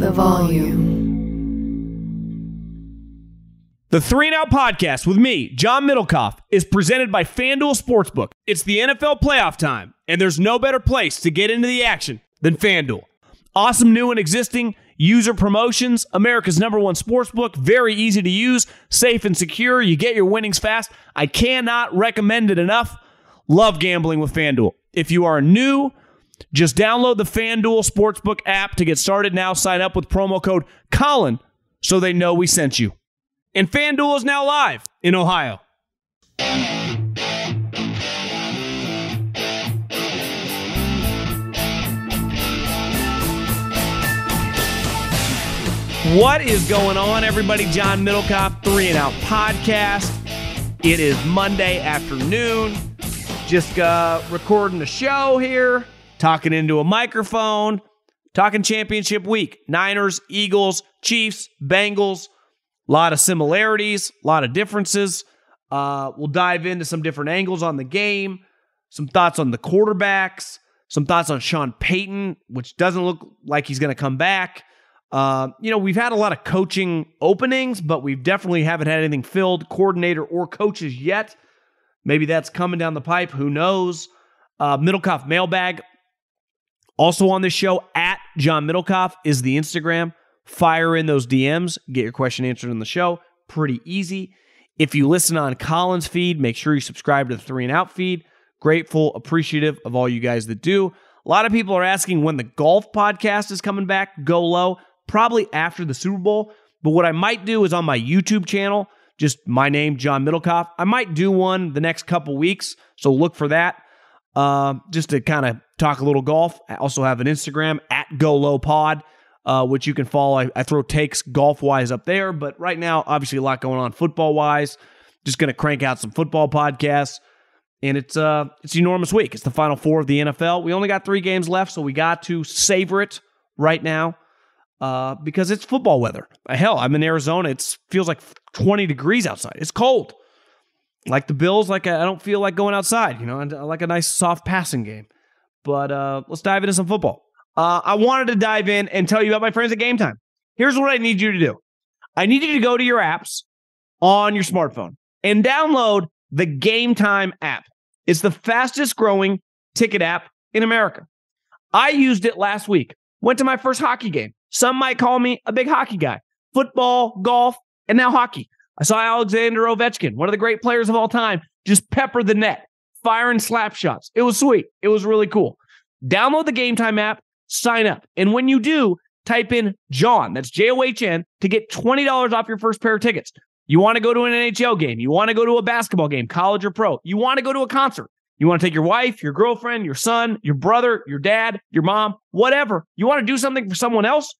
The volume. The Three and Out podcast with me, John Middlekauff, is presented by FanDuel Sportsbook. It's the NFL playoff time, and there's no better place to get into the action than FanDuel. Awesome new and existing user promotions, America's number one sportsbook, very easy to use, safe and secure. You get your winnings fast. I cannot recommend it enough. Love gambling with FanDuel. If you are new, just download the FanDuel Sportsbook app to get started now. Sign up with promo code Colin so they know we sent you. And FanDuel is now live in Ohio. What is going on, everybody? John Middlekauff, Three and Out Podcast. It is Monday afternoon. Just uh, recording the show here, talking into a microphone, talking championship week. Niners, Eagles, Chiefs, Bengals. A lot of similarities, a lot of differences. Uh, we'll dive into some different angles on the game, some thoughts on the quarterbacks, some thoughts on Sean Payton, which doesn't look like he's going to come back. Uh, you know, we've had a lot of coaching openings, but we definitely haven't had anything filled, coordinator or coaches yet. Maybe that's coming down the pipe. Who knows? Uh, Middlekauff mailbag. Also on this show, at John Middlekauff is the Instagram. Fire in those DMs, get your question answered on the show. Pretty easy. If you listen on Colin's feed, make sure you subscribe to the Three and Out feed. Grateful, appreciative of all you guys that do. A lot of people are asking when the golf podcast is coming back. Go low probably after the Super Bowl. But what I might do is on my YouTube channel, just my name, John Middlekauff. I might do one the next couple weeks, so look for that. Uh, just to kind of talk a little golf. I also have an Instagram at Go Low Pod, uh, which you can follow. I, I throw takes golf wise up there, but right now, obviously, a lot going on football wise. Just going to crank out some football podcasts, and it's uh it's enormous week. It's the final four of the NFL. We only got three games left, so we got to savor it right now uh, because it's football weather. Hell, I'm in Arizona. It feels like 20 degrees outside. It's cold. Like the Bills, like I don't feel like going outside. You know, and I like a nice soft passing game. But uh, let's dive into some football. Uh, I wanted to dive in and tell you about my friends at Game Time. Here's what I need you to do. I need you to go to your apps on your smartphone and download the Game Time app. It's the fastest growing ticket app in America. I used it last week. Went to my first hockey game. Some might call me a big hockey guy. Football, golf, and now hockey. I saw Alexander Ovechkin, one of the great players of all time, just pepper the net, firing slap shots. It was sweet. It was really cool. Download the Game Time app, sign up. And when you do, type in John, that's J O H N, to get $20 off your first pair of tickets. You want to go to an NHL game, you want to go to a basketball game, college or pro, you want to go to a concert, you want to take your wife, your girlfriend, your son, your brother, your dad, your mom, whatever. You want to do something for someone else?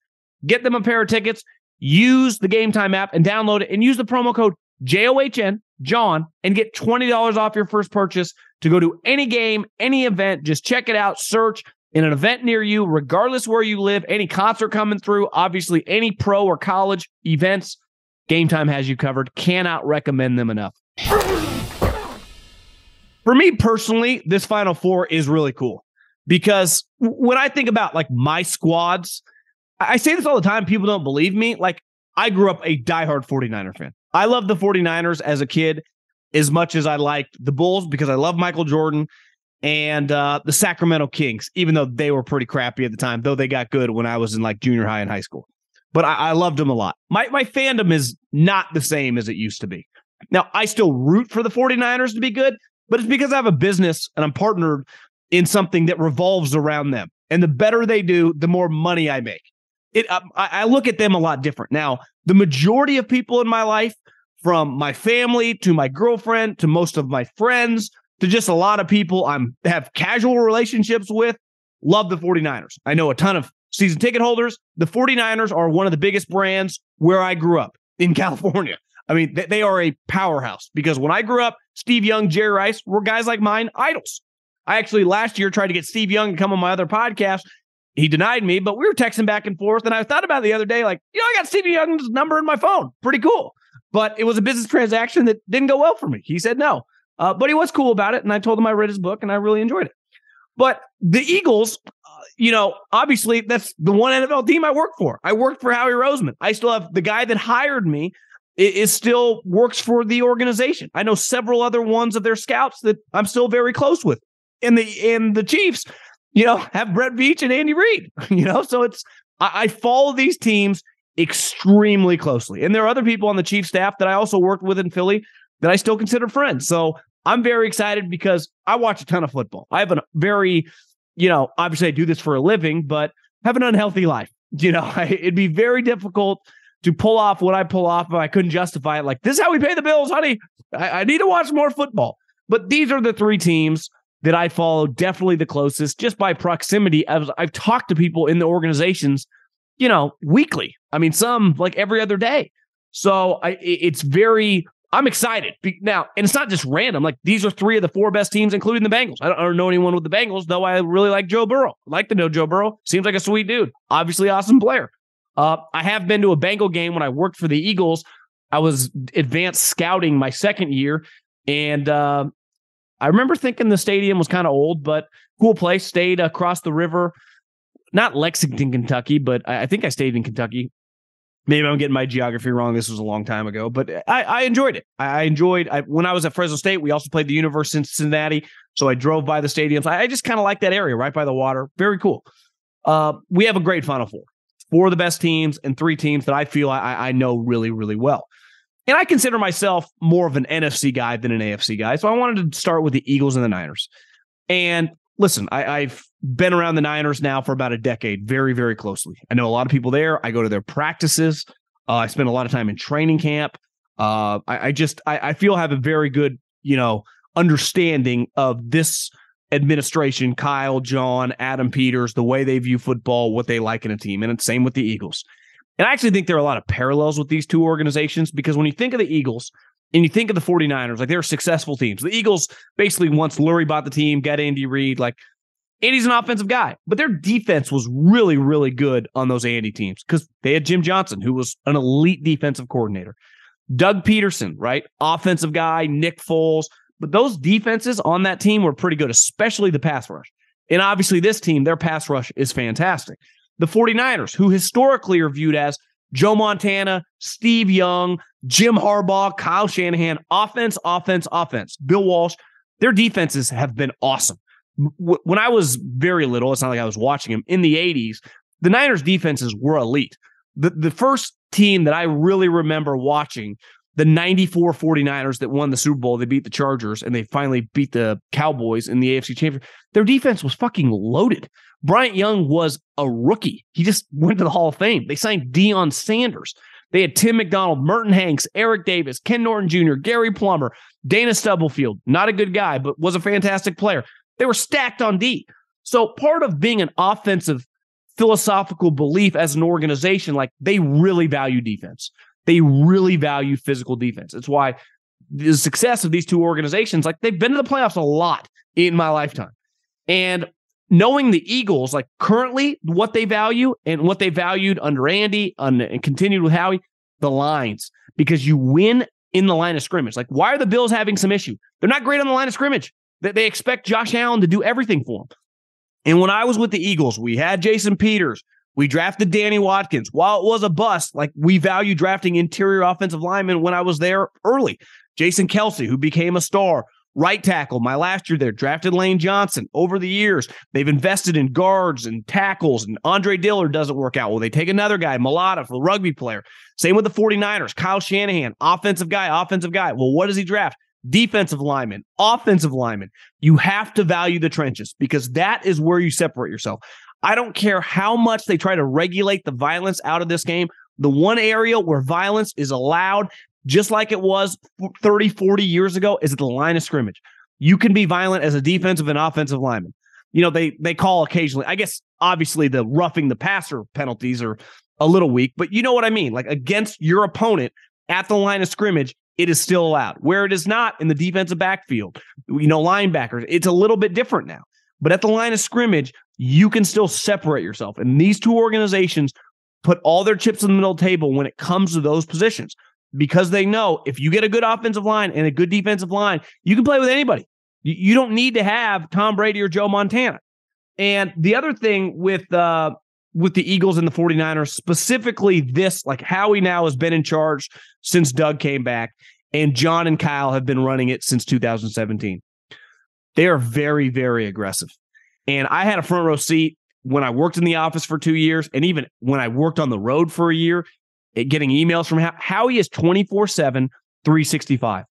Get them a pair of tickets. Use the Game Time app and download it and use the promo code JOHN, John, and get $20 off your first purchase to go to any game, any event. Just check it out. Search in an event near you, regardless where you live, any concert coming through, obviously, any pro or college events. Game Time has you covered. Cannot recommend them enough. For me personally, this Final Four is really cool because when I think about like my squads, I say this all the time. People don't believe me. Like, I grew up a diehard 49er fan. I loved the 49ers as a kid as much as I liked the Bulls because I love Michael Jordan and uh, the Sacramento Kings, even though they were pretty crappy at the time, though they got good when I was in like junior high and high school. But I, I loved them a lot. My, my fandom is not the same as it used to be. Now, I still root for the 49ers to be good, but it's because I have a business and I'm partnered in something that revolves around them. And the better they do, the more money I make it I, I look at them a lot different. Now, the majority of people in my life, from my family to my girlfriend to most of my friends to just a lot of people I'm have casual relationships with, love the 49ers. I know a ton of season ticket holders, the 49ers are one of the biggest brands where I grew up in California. I mean, they, are a powerhouse because when I grew up, Steve Young, Jerry Rice were guys like mine idols. I actually last year tried to get Steve Young to come on my other podcast. He denied me, but we were texting back and forth. And I thought about it the other day, like, you know, I got Steve Young's number in my phone. Pretty cool. But it was a business transaction that didn't go well for me. He said no. Uh, but he was cool about it. And I told him I read his book and I really enjoyed it. But the Eagles, uh, you know, obviously that's the one NFL team I work for. I worked for Howie Roseman. I still have the guy that hired me is still works for the organization. I know several other ones of their scouts that I'm still very close with. And the in the Chiefs, you know, have Brett Veach and Andy Reid. You know, so it's I, I follow these teams extremely closely. And there are other people on the Chief staff that I also worked with in Philly that I still consider friends. So I'm very excited because I watch a ton of football. I have a very, you know, obviously I do this for a living, but have an unhealthy life. You know, I, it'd be very difficult to pull off what I pull off if I couldn't justify it. Like, this is how we pay the bills, honey. I, I need to watch more football. But these are the three teams that I follow definitely the closest just by proximity. I've, I've talked to people in the organizations, you know, weekly. I mean, some like every other day. So I, it's very, I'm excited now. And it's not just random. Like these are three of the four best teams, including the Bengals. I don't, I don't know anyone with the Bengals, though I really like Joe Burrow. I like to know Joe Burrow. Seems like a sweet dude. Obviously, awesome player. Uh, I have been to a Bengal game when I worked for the Eagles. I was advanced scouting my second year. And uh, I remember thinking the stadium was kind of old, but cool place. Stayed across the river, not Lexington, Kentucky, but I, I think I stayed in Kentucky. Maybe I'm getting my geography wrong. This was a long time ago, but I, I enjoyed it. I, I enjoyed I, when I was at Fresno State. We also played the University of Cincinnati, so I drove by the stadiums. I, just kind of like that area, right by the water. Very cool. Uh, we have a great Final Four, four of the best teams, and three teams that I feel I, I know really, really well. And I consider myself more of an NFC guy than an AFC guy. So I wanted to start with the Eagles and the Niners. And listen, I, have been around the Niners now for about a decade, very, very closely. I know a lot of people there. I go to their practices. Uh, I spend a lot of time in training camp. Uh, I, I, just, I, I feel I have a very good, you know, understanding of this administration, Kyle, John, Adam Peters, the way they view football, what they like in a team. And it's same with the Eagles. And I actually think there are a lot of parallels with these two organizations because when you think of the Eagles and you think of the 49ers, like they're successful teams. The Eagles basically once Lurie bought the team, got Andy Reid, like Andy's an offensive guy, but their defense was really, really good on those Andy teams because they had Jim Johnson, who was an elite defensive coordinator. Doug Pederson, right? Offensive guy, Nick Foles. But those defenses on that team were pretty good, especially the pass rush. And obviously, this team, their pass rush is fantastic the 49ers, who historically are viewed as Joe Montana, Steve Young, Jim Harbaugh, Kyle Shanahan, offense, offense, offense. Bill Walsh, their defenses have been awesome. When I was very little, it's not like I was watching them in the 80s, the Niners defenses were elite. The, the first team that I really remember watching, the 94 49ers that won the Super Bowl, they beat the Chargers and they finally beat the Cowboys in the AFC Championship. Their defense was fucking loaded. Bryant Young was a rookie. He just went to the Hall of Fame. They signed Deion Sanders. They had Tim McDonald, Merton Hanks, Eric Davis, Ken Norton Jr., Gary Plummer, Dana Stubblefield. Not a good guy, but was a fantastic player. They were stacked on D. So part of being an offensive philosophical belief as an organization, like they really value defense. They really value physical defense. It's why the success of these two organizations, like they've been to the playoffs a lot in my lifetime. And knowing the Eagles, like currently what they value and what they valued under Andy and continued with Howie, the lines, because you win in the line of scrimmage. Like, why are the Bills having some issue? They're not great on the line of scrimmage. That they expect Josh Allen to do everything for them. And when I was with the Eagles, we had Jason Peters. We drafted Danny Watkins. While it was a bust, like we value drafting interior offensive linemen when I was there early. Jason Kelce, who became a star, Right tackle, my last year there, drafted Lane Johnson. Over the years, they've invested in guards and tackles, and Andre Dillard doesn't work out. Well, they take another guy, Mailata, for the rugby player. Same with the 49ers. Kyle Shanahan, offensive guy, offensive guy. Well, what does he draft? Defensive lineman, offensive lineman. You have to value the trenches because that is where you separate yourself. I don't care how much they try to regulate the violence out of this game. The one area where violence is allowed just like it was 30, 40 years ago, is at the line of scrimmage. You can be violent as a defensive and offensive lineman. You know, they they call occasionally. I guess obviously the roughing the passer penalties are a little weak, but you know what I mean? Like against your opponent at the line of scrimmage, it is still allowed. Where it is not in the defensive backfield, you know, linebackers, it's a little bit different now. But at the line of scrimmage, you can still separate yourself. And these two organizations put all their chips in the middle table when it comes to those positions because they know if you get a good offensive line and a good defensive line, you can play with anybody. You, don't need to have Tom Brady or Joe Montana. And the other thing with uh with the Eagles and the 49ers, specifically this, like Howie now has been in charge since Doug came back, and John and Kyle have been running it since 2017. They are very, very aggressive. And I had a front row seat when I worked in the office for two years, and even when I worked on the road for a year, Eh, getting emails from Howie is 24 7, 365.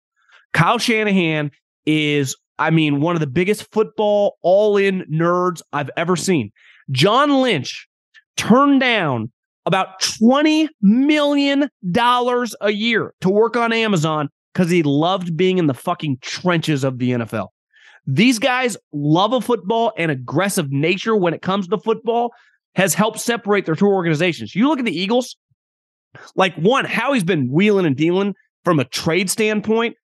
Kyle Shanahan is, I mean, one of the biggest football all in nerds I've ever seen. John Lynch turned down about $20 million a year to work on Amazon because he loved being in the fucking trenches of the NFL. These guys love a football and aggressive nature when it comes to football has helped separate their two organizations. You look at the Eagles, like one, Howie's been wheeling and dealing from a trade standpoint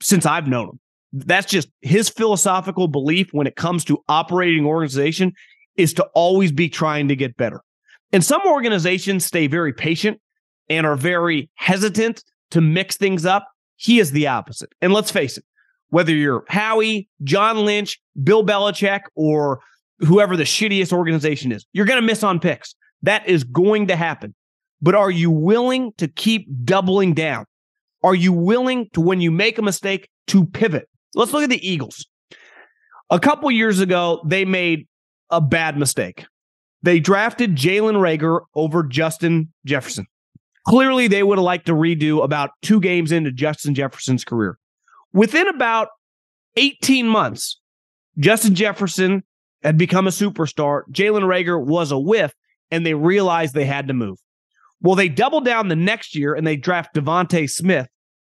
since I've known him. That's just his philosophical belief when it comes to operating organization is to always be trying to get better. And some organizations stay very patient and are very hesitant to mix things up. He is the opposite. And let's face it, whether you're Howie, John Lynch, Bill Belichick, or whoever the shittiest organization is, you're going to miss on picks. That is going to happen. But are you willing to keep doubling down? Are you willing to, when you make a mistake, to pivot? Let's look at the Eagles. A couple years ago, they made a bad mistake. They drafted Jalen Reagor over Justin Jefferson. Clearly, they would have liked to redo about two games into Justin Jefferson's career. Within about 18 months, Justin Jefferson had become a superstar. Jalen Reagor was a whiff, and they realized they had to move. Well, they double down the next year and they draft DeVonta Smith.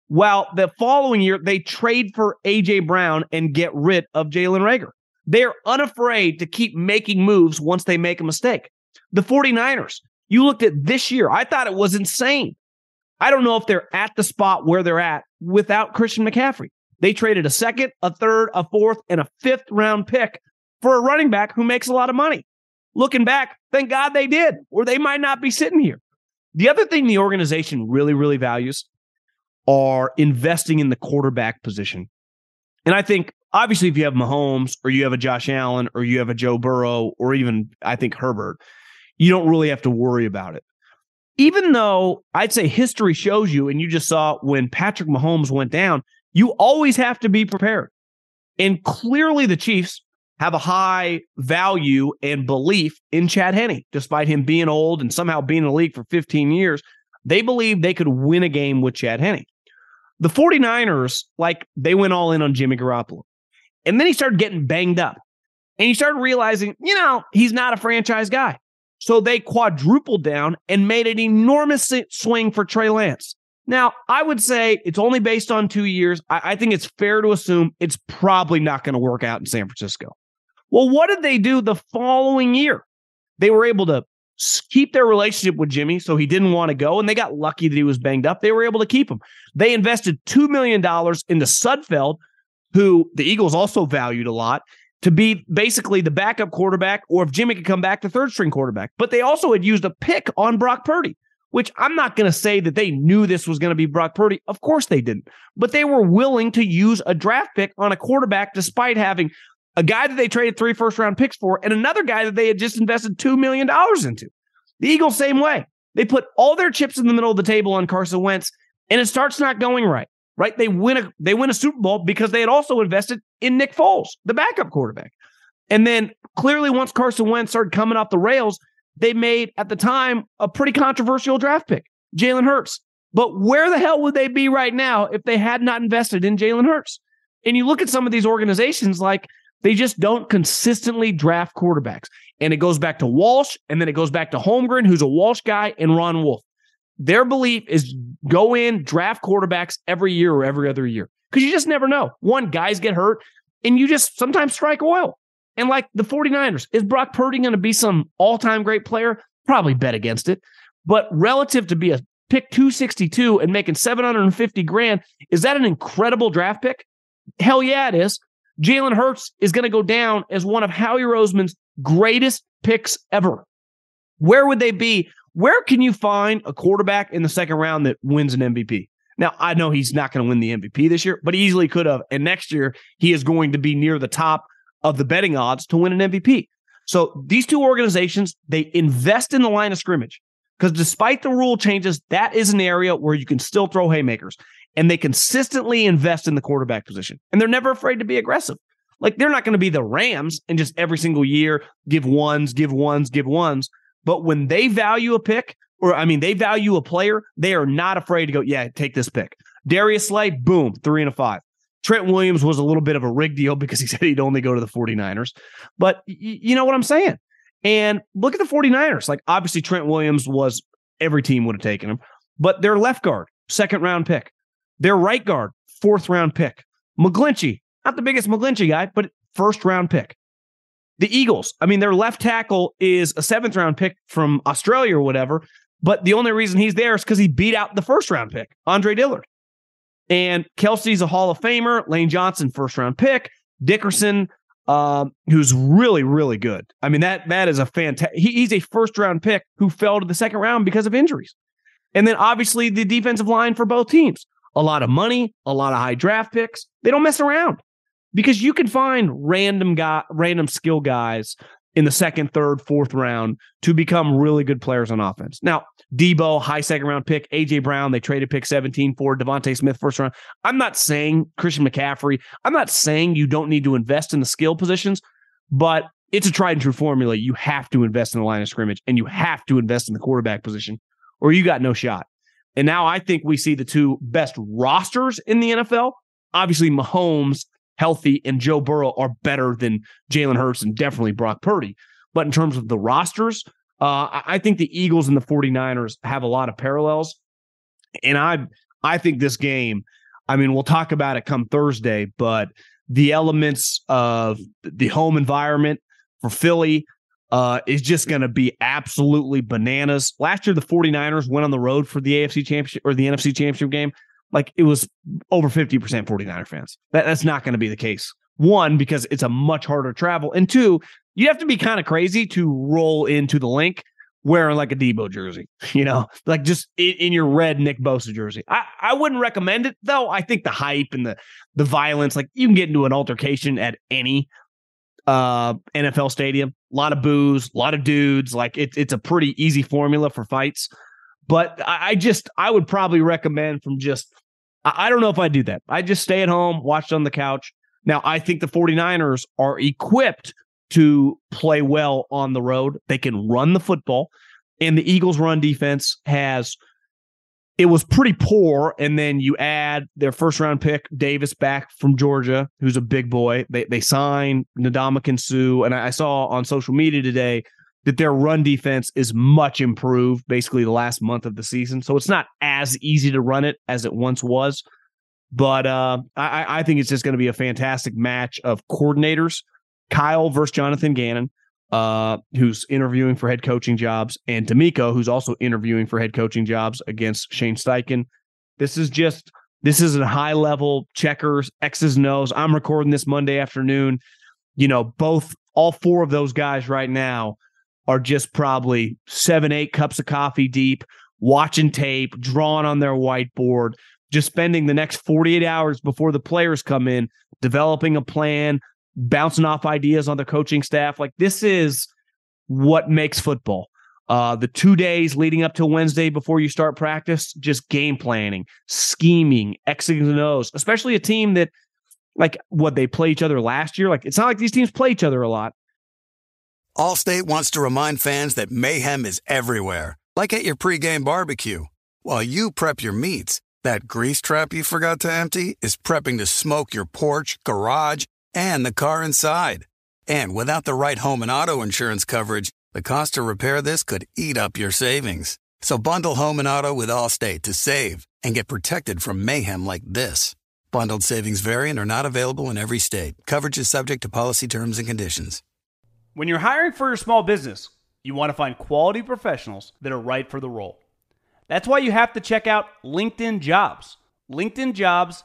Well, the following year, they trade for A.J. Brown and get rid of Jalen Reagor. They're unafraid to keep making moves once they make a mistake. The 49ers, you looked at this year, I thought it was insane. I don't know if they're at the spot where they're at without Christian McCaffrey. They traded a second, a third, a fourth, and a fifth round pick for a running back who makes a lot of money. Looking back, thank God they did, or they might not be sitting here. The other thing the organization really, really values are investing in the quarterback position. And I think obviously if you have Mahomes or you have a Josh Allen or you have a Joe Burrow or even I think Herbert, you don't really have to worry about it. Even though I'd say history shows you, and you just saw when Patrick Mahomes went down, you always have to be prepared. And clearly the Chiefs have a high value and belief in Chad Henne, despite him being old and somehow being in the league for 15 years. They believe they could win a game with Chad Henne. The 49ers, like they went all in on Jimmy Garoppolo. And then he started getting banged up. And he started realizing, you know, he's not a franchise guy. So they quadrupled down and made an enormous swing for Trey Lance. Now, I would say it's only based on two years. I, I think it's fair to assume it's probably not going to work out in San Francisco. Well, what did they do the following year? They were able to keep their relationship with Jimmy, so he didn't want to go, and they got lucky that he was banged up. They were able to keep him. They invested $2 million into Sudfeld, who the Eagles also valued a lot, to be basically the backup quarterback, or if Jimmy could come back, the third string quarterback. But they also had used a pick on Brock Purdy, which I'm not going to say that they knew this was going to be Brock Purdy. Of course they didn't. But they were willing to use a draft pick on a quarterback despite having a guy that they traded three first round picks for, and another guy that they had just invested $2 million into. The Eagles, same way. They put all their chips in the middle of the table on Carson Wentz, and it starts not going right. Right? They win a they win a Super Bowl because they had also invested in Nick Foles, the backup quarterback. And then clearly, once Carson Wentz started coming off the rails, they made at the time a pretty controversial draft pick, Jalen Hurts. But where the hell would they be right now if they had not invested in Jalen Hurts? And you look at some of these organizations like they just don't consistently draft quarterbacks. And it goes back to Walsh, and then it goes back to Holmgren, who's a Walsh guy, and Ron Wolf. Their belief is go in, draft quarterbacks every year or every other year. Because you just never know. One, guys get hurt, and you just sometimes strike oil. And like the 49ers, is Brock Purdy going to be some all time great player? Probably bet against it. But relative to be a pick 262 and making 750 grand, is that an incredible draft pick? Hell yeah, it is. Jalen Hurts is going to go down as one of Howie Roseman's greatest picks ever. Where would they be? Where can you find a quarterback in the second round that wins an MVP? Now, I know he's not going to win the MVP this year, but he easily could have. And next year, he is going to be near the top of the betting odds to win an MVP. So these two organizations, they invest in the line of scrimmage because despite the rule changes, that is an area where you can still throw haymakers and they consistently invest in the quarterback position and they're never afraid to be aggressive. Like they're not going to be the Rams and just every single year give ones, give ones, give ones. But when they value a pick, or I mean, they value a player, they are not afraid to go, yeah, take this pick. Darius Slay, boom, three and a five. Trent Williams was a little bit of a rig deal because he said he'd only go to the 49ers. But y- you know what I'm saying? And look at the 49ers. Like, obviously, Trent Williams was every team would have taken him, but their left guard, second round pick. Their right guard, fourth round pick. McGlinchey, not the biggest McGlinchey guy, but first round pick. The Eagles, I mean, their left tackle is a seventh round pick from Australia or whatever, but the only reason he's there is because he beat out the first round pick, Andre Dillard. And Kelce's a Hall of Famer. Lane Johnson, first round pick. Dickerson, um, who's really, really good. I mean, that that is a fantastic. He, he's a first round pick who fell to the second round because of injuries. And then obviously the defensive line for both teams. A lot of money, a lot of high draft picks. They don't mess around because you can find random guy, random skill guys in the second, third, fourth round to become really good players on offense. Now, Deebo, high second round pick, AJ Brown, they traded pick 17 for DeVonta Smith, first round. I'm not saying Christian McCaffrey, I'm not saying you don't need to invest in the skill positions, but it's a tried and true formula. You have to invest in the line of scrimmage and you have to invest in the quarterback position, or you got no shot. And now I think we see the two best rosters in the NFL. Obviously, Mahomes healthy and Joe Burrow are better than Jalen Hurts and definitely Brock Purdy. But in terms of the rosters, uh, I think the Eagles and the 49ers have a lot of parallels. And I I think this game, I mean, we'll talk about it come Thursday, but the elements of the home environment for Philly uh, is just going to be absolutely bananas. Last year, the 49ers went on the road for the AFC championship or the NFC championship game like it was over 50% 49er fans. That, that's not going to be the case. One, because it's a much harder travel. And two, you have to be kind of crazy to roll into the Linc wearing like a Deebo jersey, you know, like just in, in, your red Nick Bosa jersey. I, I wouldn't recommend it though. I think the hype and the the violence, like you can get into an altercation at any uh NFL stadium. A lot of booze, a lot of dudes. Like it's it's a pretty easy formula for fights. But I, I just I would probably recommend from just I don't know if I do that. I just stay at home, watch on the couch. Now, I think the 49ers are equipped to play well on the road. They can run the football, and the Eagles' run defense has it was pretty poor. And then you add their first round pick, Davis, back from Georgia, who's a big boy. They they signed Ndamukong Suh, and I saw on social media today that their run defense is much improved basically the last month of the season. So it's not as easy to run it as it once was. But uh, I, I, think it's just going to be a fantastic match of coordinators Kyle versus Jonathan Gannon, uh, who's interviewing for head coaching jobs, and DeMeco, who's also interviewing for head coaching jobs against Shane Steichen. This is just. This is a high level checkers, X's and O's. I'm recording this Monday afternoon. You know, both, all four of those guys right now are just probably seven, eight cups of coffee deep, watching tape, drawing on their whiteboard, just spending the next 48 hours before the players come in, developing a plan, bouncing off ideas on the coaching staff. Like this is what makes football. Uh, the two days leading up to Wednesday before you start practice, just game planning, scheming, X's and O's, especially a team that, like, what they play each other last year. Like, it's not like these teams play each other a lot. Allstate wants to remind fans that mayhem is everywhere, like at your pregame barbecue. While you prep your meats, that grease trap you forgot to empty is prepping to smoke your porch, garage, and the car inside. And without the right home and auto insurance coverage, the cost to repair this could eat up your savings. So bundle home and auto with Allstate to save and get protected from mayhem like this. Bundled savings vary and are not available in every state. Coverage is subject to policy terms and conditions. When you're hiring for your small business, you want to find quality professionals that are right for the role. That's why you have to check out LinkedIn Jobs. LinkedIn Jobs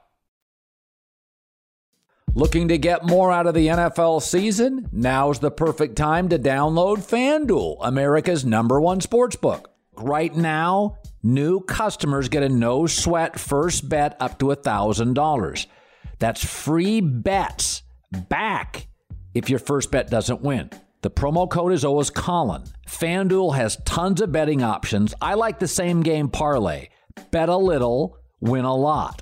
Looking to get more out of the NFL season? Now's the perfect time to download FanDuel, America's number one sports book. Right now, new customers get a no sweat first bet up to $1,000. That's free bets back if your first bet doesn't win. The promo code is always Colin. FanDuel has tons of betting options. I like the same game parlay. Bet a little, win a lot.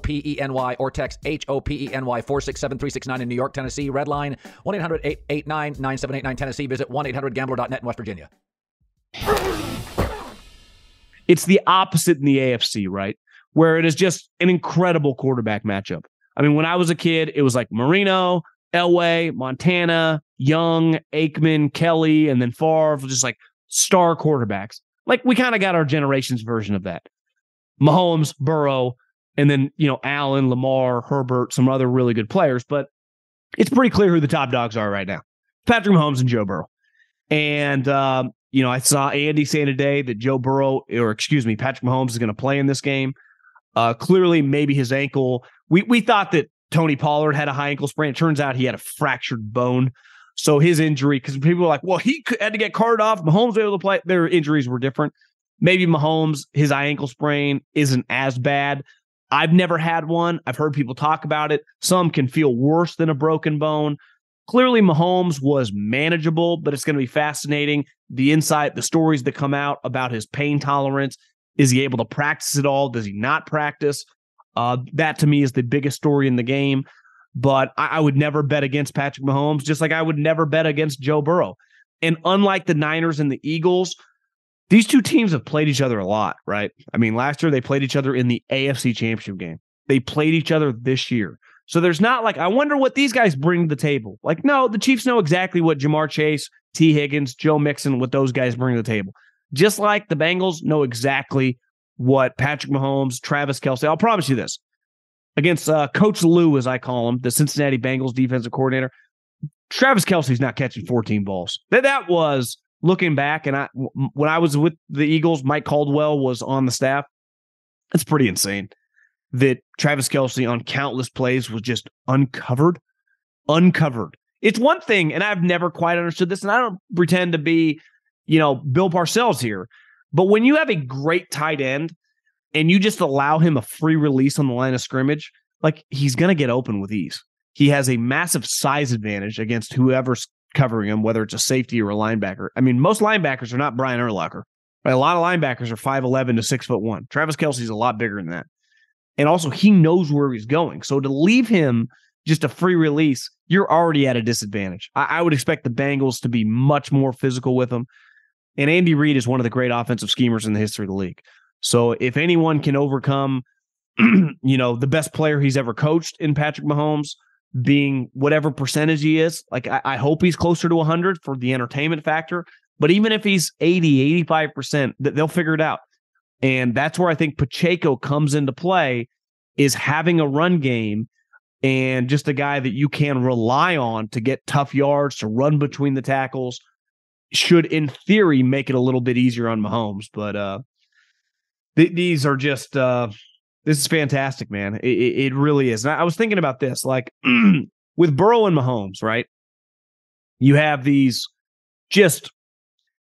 P E N Y or text H O P E N Y 467 in New York, Tennessee. Red line 1 800 889 9789 Tennessee. Visit 1 800 gambler.net in West Virginia. It's the opposite in the AFC, right? Where it is just an incredible quarterback matchup. I mean, when I was a kid, it was like Marino, Elway, Montana, Young, Aikman, Kelly, and then Favre, just like star quarterbacks. Like we kind of got our generation's version of that. Mahomes, Burrow, and then you know Allen, Lamar, Herbert, some other really good players. But it's pretty clear who the top dogs are right now: Patrick Mahomes and Joe Burrow. And um, you know, I saw Andy saying today that Joe Burrow, or excuse me, Patrick Mahomes is going to play in this game. Uh, clearly, maybe his ankle. We we thought that Tony Pollard had a high ankle sprain. It turns out he had a fractured bone. So his injury, because people were like, well, he had to get carted off. Mahomes was able to play. Their injuries were different. Maybe Mahomes, his high ankle sprain isn't as bad. I've never had one. I've heard people talk about it. Some can feel worse than a broken bone. Clearly, Mahomes was manageable, but it's going to be fascinating. The insight, the stories that come out about his pain tolerance. Is he able to practice it all? Does he not practice? Uh, that to me is the biggest story in the game. But I, I would never bet against Patrick Mahomes, just like I would never bet against Joe Burrow. And unlike the Niners and the Eagles, these two teams have played each other a lot, right? I mean, last year they played each other in the AFC Championship game. They played each other this year. So there's not like, I wonder what these guys bring to the table. Like, no, the Chiefs know exactly what Ja'Marr Chase, Tee Higgins, Joe Mixon, what those guys bring to the table. Just like the Bengals know exactly what Patrick Mahomes, Travis Kelce, I'll promise you this against uh, Coach Lou, as I call him, the Cincinnati Bengals defensive coordinator. Travis Kelce's not catching 14 balls. That that was looking back, and I when I was with the Eagles, Mike Caldwell was on the staff. It's pretty insane that Travis Kelce on countless plays was just uncovered, uncovered. It's one thing, and I've never quite understood this, and I don't pretend to be, you know, Bill Parcells here, but when you have a great tight end and you just allow him a free release on the line of scrimmage, like he's going to get open with ease. He has a massive size advantage against whoever's covering him, whether it's a safety or a linebacker. I mean, most linebackers are not Brian Urlacher. A lot of linebackers are 5'11 to 6 foot one. Travis Kelce's a lot bigger than that. And also, he knows where he's going. So to leave him just a free release, you're already at a disadvantage. I, I would expect the Bengals to be much more physical with him. And Andy Reid is one of the great offensive schemers in the history of the league. So if anyone can overcome, you know, the best player he's ever coached in Patrick Mahomes, being whatever percentage he is, like I, I hope he's closer to 100 for the entertainment factor. But even if he's 80, 85%, they'll figure it out. And that's where I think Pacheco comes into play is having a run game and just a guy that you can rely on to get tough yards, to run between the tackles, should in theory make it a little bit easier on Mahomes. But uh th- these are just uh this is fantastic, man. It, it really is. And I was thinking about this, like with Burrow and Mahomes, right? You have these just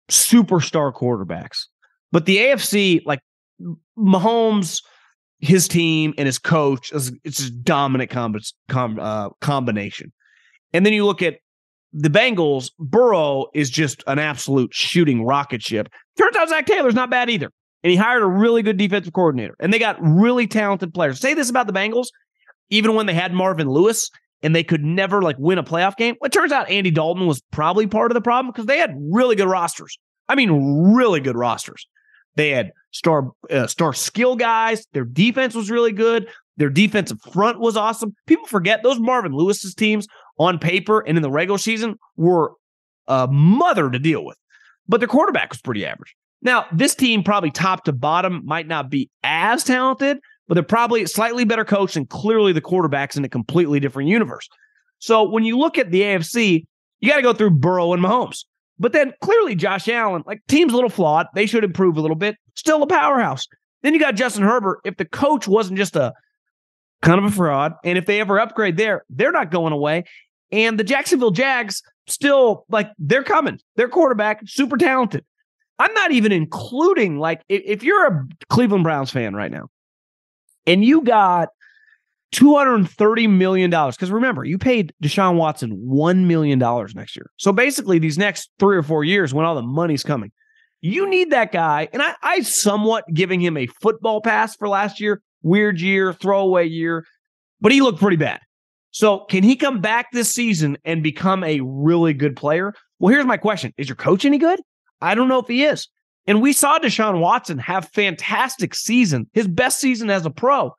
superstar quarterbacks, but the AFC, like Mahomes, his team and his coach, it's a dominant com- com- uh, combination. And then you look at the Bengals, Burrow is just an absolute shooting rocket ship. Turns out Zac Taylor's not bad either. And he hired a really good defensive coordinator. And they got really talented players. Say this about the Bengals, even when they had Marvin Lewis and they could never like win a playoff game. Well, it turns out Andy Dalton was probably part of the problem because they had really good rosters. I mean, really good rosters. They had star uh, star skill guys. Their defense was really good. Their defensive front was awesome. People forget those Marvin Lewis's teams on paper and in the regular season were a mother to deal with, but their quarterback was pretty average. Now, this team probably top to bottom might not be as talented, but they're probably slightly better coached and clearly the quarterback's in a completely different universe. So when you look at the AFC, you got to go through Burrow and Mahomes. But then clearly Josh Allen, like team's a little flawed. They should improve a little bit. Still a powerhouse. Then you got Justin Herbert. If the coach wasn't just a kind of a fraud, and if they ever upgrade there, they're not going away. And the Jacksonville Jags still like they're coming. Their quarterback, super talented. I'm not even including like if, you're a Cleveland Browns fan right now, and you got $230 million. Because remember, you paid Deshaun Watson $1 million next year. So basically, these next three or four years, when all the money's coming, you need that guy. And I, I somewhat giving him a football pass for last year, weird year, throwaway year, but he looked pretty bad. So can he come back this season and become a really good player? Well, here's my question Is your coach any good? I don't know if he is. And we saw Deshaun Watson have fantastic season, his best season as a pro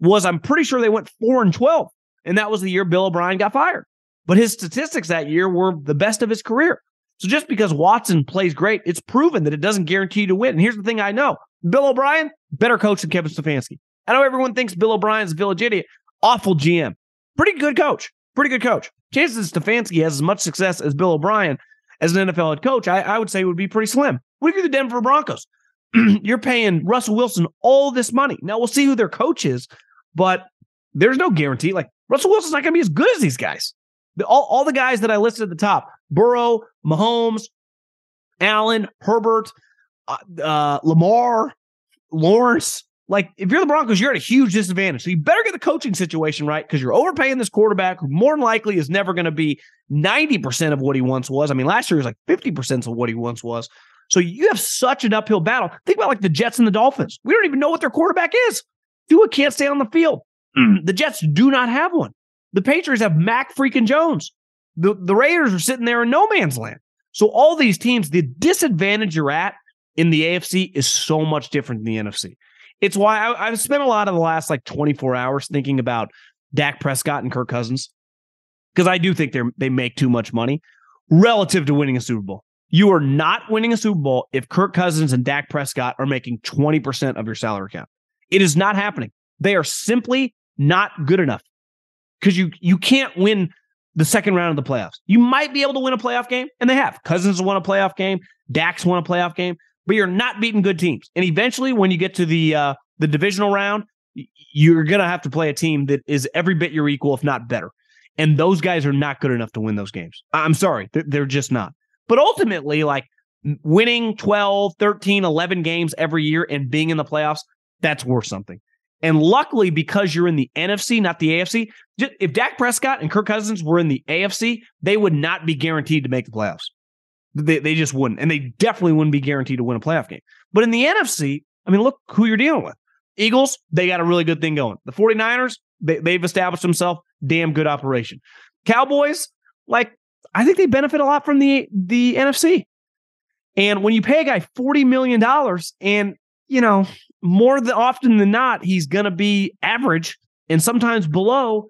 was I'm pretty sure they went 4 and 12. And that was the year Bill O'Brien got fired. But his statistics that year were the best of his career. So just because Watson plays great, it's proven that it doesn't guarantee you to win. And here's the thing I know Bill O'Brien, better coach than Kevin Stefanski. I know everyone thinks Bill O'Brien's a village idiot. Awful GM. Pretty good coach. Pretty good coach. Chances Stefanski has as much success as Bill O'Brien as an NFL head coach, I, I would say would be pretty slim. What if you're the Denver Broncos? you're paying Russell Wilson all this money. Now we'll see who their coach is, but there's no guarantee. Like Russell Wilson's not going to be as good as these guys. The, all, all the guys that I listed at the top Burrow, Mahomes, Allen, Herbert, uh, uh, Lamar, Lawrence. Like, if you're the Broncos, you're at a huge disadvantage. So you better get the coaching situation right because you're overpaying this quarterback who more than likely is never going to be 90% of what he once was. I mean, last year was like 50% of what he once was. So you have such an uphill battle. Think about like the Jets and the Dolphins. We don't even know what their quarterback is. Tua can't stay on the field. Mm. the Jets do not have one. The Patriots have Mac freaking Jones. The, the Raiders are sitting there in no man's land. So all these teams, the disadvantage you're at in the AFC is so much different than the NFC. It's why I, I've spent a lot of the last like 24 hours thinking about Dak Prescott and Kirk Cousins because I do think they they make too much money relative to winning a Super Bowl. You are not winning a Super Bowl if Kirk Cousins and Dak Prescott are making 20% of your salary cap. It is not happening. They are simply not good enough because you you can't win the second round of the playoffs. You might be able to win a playoff game, and they have. Cousins won a playoff game. Dax won a playoff game, but you're not beating good teams. And eventually, when you get to the uh, the divisional round, you're gonna have to play a team that is every bit your equal, if not better. And those guys are not good enough to win those games. I'm sorry, they're, they're just not. But ultimately, like winning 12, 13, 11 games every year and being in the playoffs, that's worth something. And luckily, because you're in the NFC, not the AFC, if Dak Prescott and Kirk Cousins were in the AFC, they would not be guaranteed to make the playoffs. They, they just wouldn't. And they definitely wouldn't be guaranteed to win a playoff game. But in the NFC, I mean, look who you're dealing with. Eagles, they got a really good thing going. The 49ers, they, they've established themselves, damn good operation. Cowboys, like, I think they benefit a lot from the the NFC. And when you pay a guy $40 million and, you know, more than often than not, he's going to be average and sometimes below,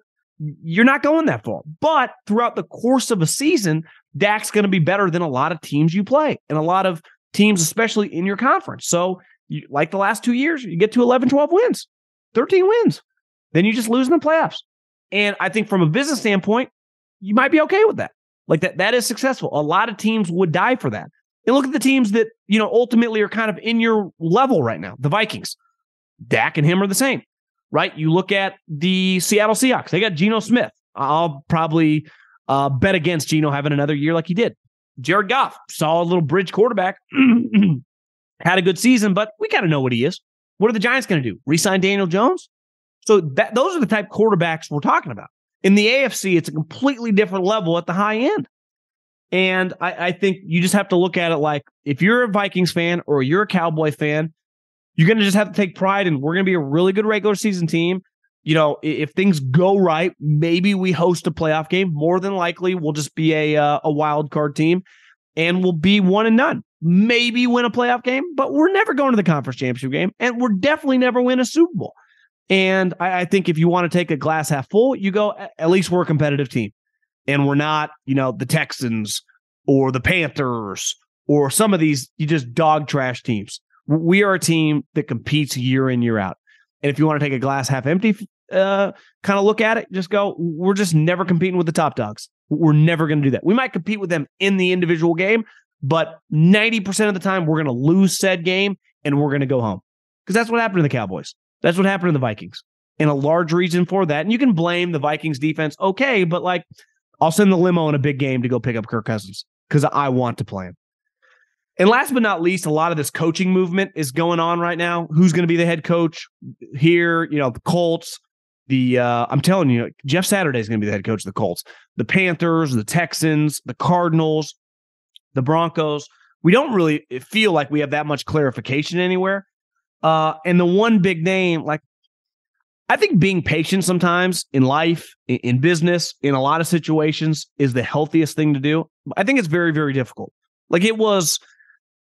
you're not going that far. But throughout the course of a season, Dak's going to be better than a lot of teams you play and a lot of teams, especially in your conference. So, you, like the last two years, you get to 11, 12 wins, 13 wins. Then you just lose in the playoffs. And I think from a business standpoint, you might be okay with that. Like that, that is successful. A lot of teams would die for that. And look at the teams that, you know, ultimately are kind of in your level right now. The Vikings. Dak and him are the same, right? You look at the Seattle Seahawks. They got Geno Smith. I'll probably uh, bet against Geno having another year like he did. Jared Goff, solid little bridge quarterback, had a good season, but we kind of know what he is. What are the Giants going to do? Resign Daniel Jones? So that those are the type quarterbacks we're talking about. In the AFC, it's a completely different level at the high end. And I, I, think you just have to look at it like if you're a Vikings fan or you're a Cowboy fan, you're going to just have to take pride in we're going to be a really good regular season team. You know, if things go right, maybe we host a playoff game. More than likely, we'll just be a uh, a wild card team, and we'll be one and none. Maybe win a playoff game, but we're never going to the conference championship game, and we're definitely never win a Super Bowl. And I, I think if you want to take a glass half full, you go at least we're a competitive team and we're not, you know, the Texans or the Panthers or some of these you just dog trash teams. We are a team that competes year in year out. And if you want to take a glass half empty uh, kind of look at it, just go, we're just never competing with the top dogs. We're never going to do that. We might compete with them in the individual game, but 90% of the time we're going to lose said game and we're going to go home. Because that's what happened to the Cowboys. That's what happened to the Vikings. And a large reason for that. And you can blame the Vikings defense. Okay, but like I'll send the limo in a big game to go pick up Kirk Cousins because I want to play him. And last but not least, a lot of this coaching movement is going on right now. Who's going to be the head coach here? You know, the Colts. The uh, I'm telling you, Jeff Saturday is going to be the head coach of the Colts. The Panthers, the Texans, the Cardinals, the Broncos. We don't really feel like we have that much clarification anywhere. Uh, and the one big name, like I think being patient sometimes in life, in business, in a lot of situations is the healthiest thing to do. I think it's very, very difficult. Like it was,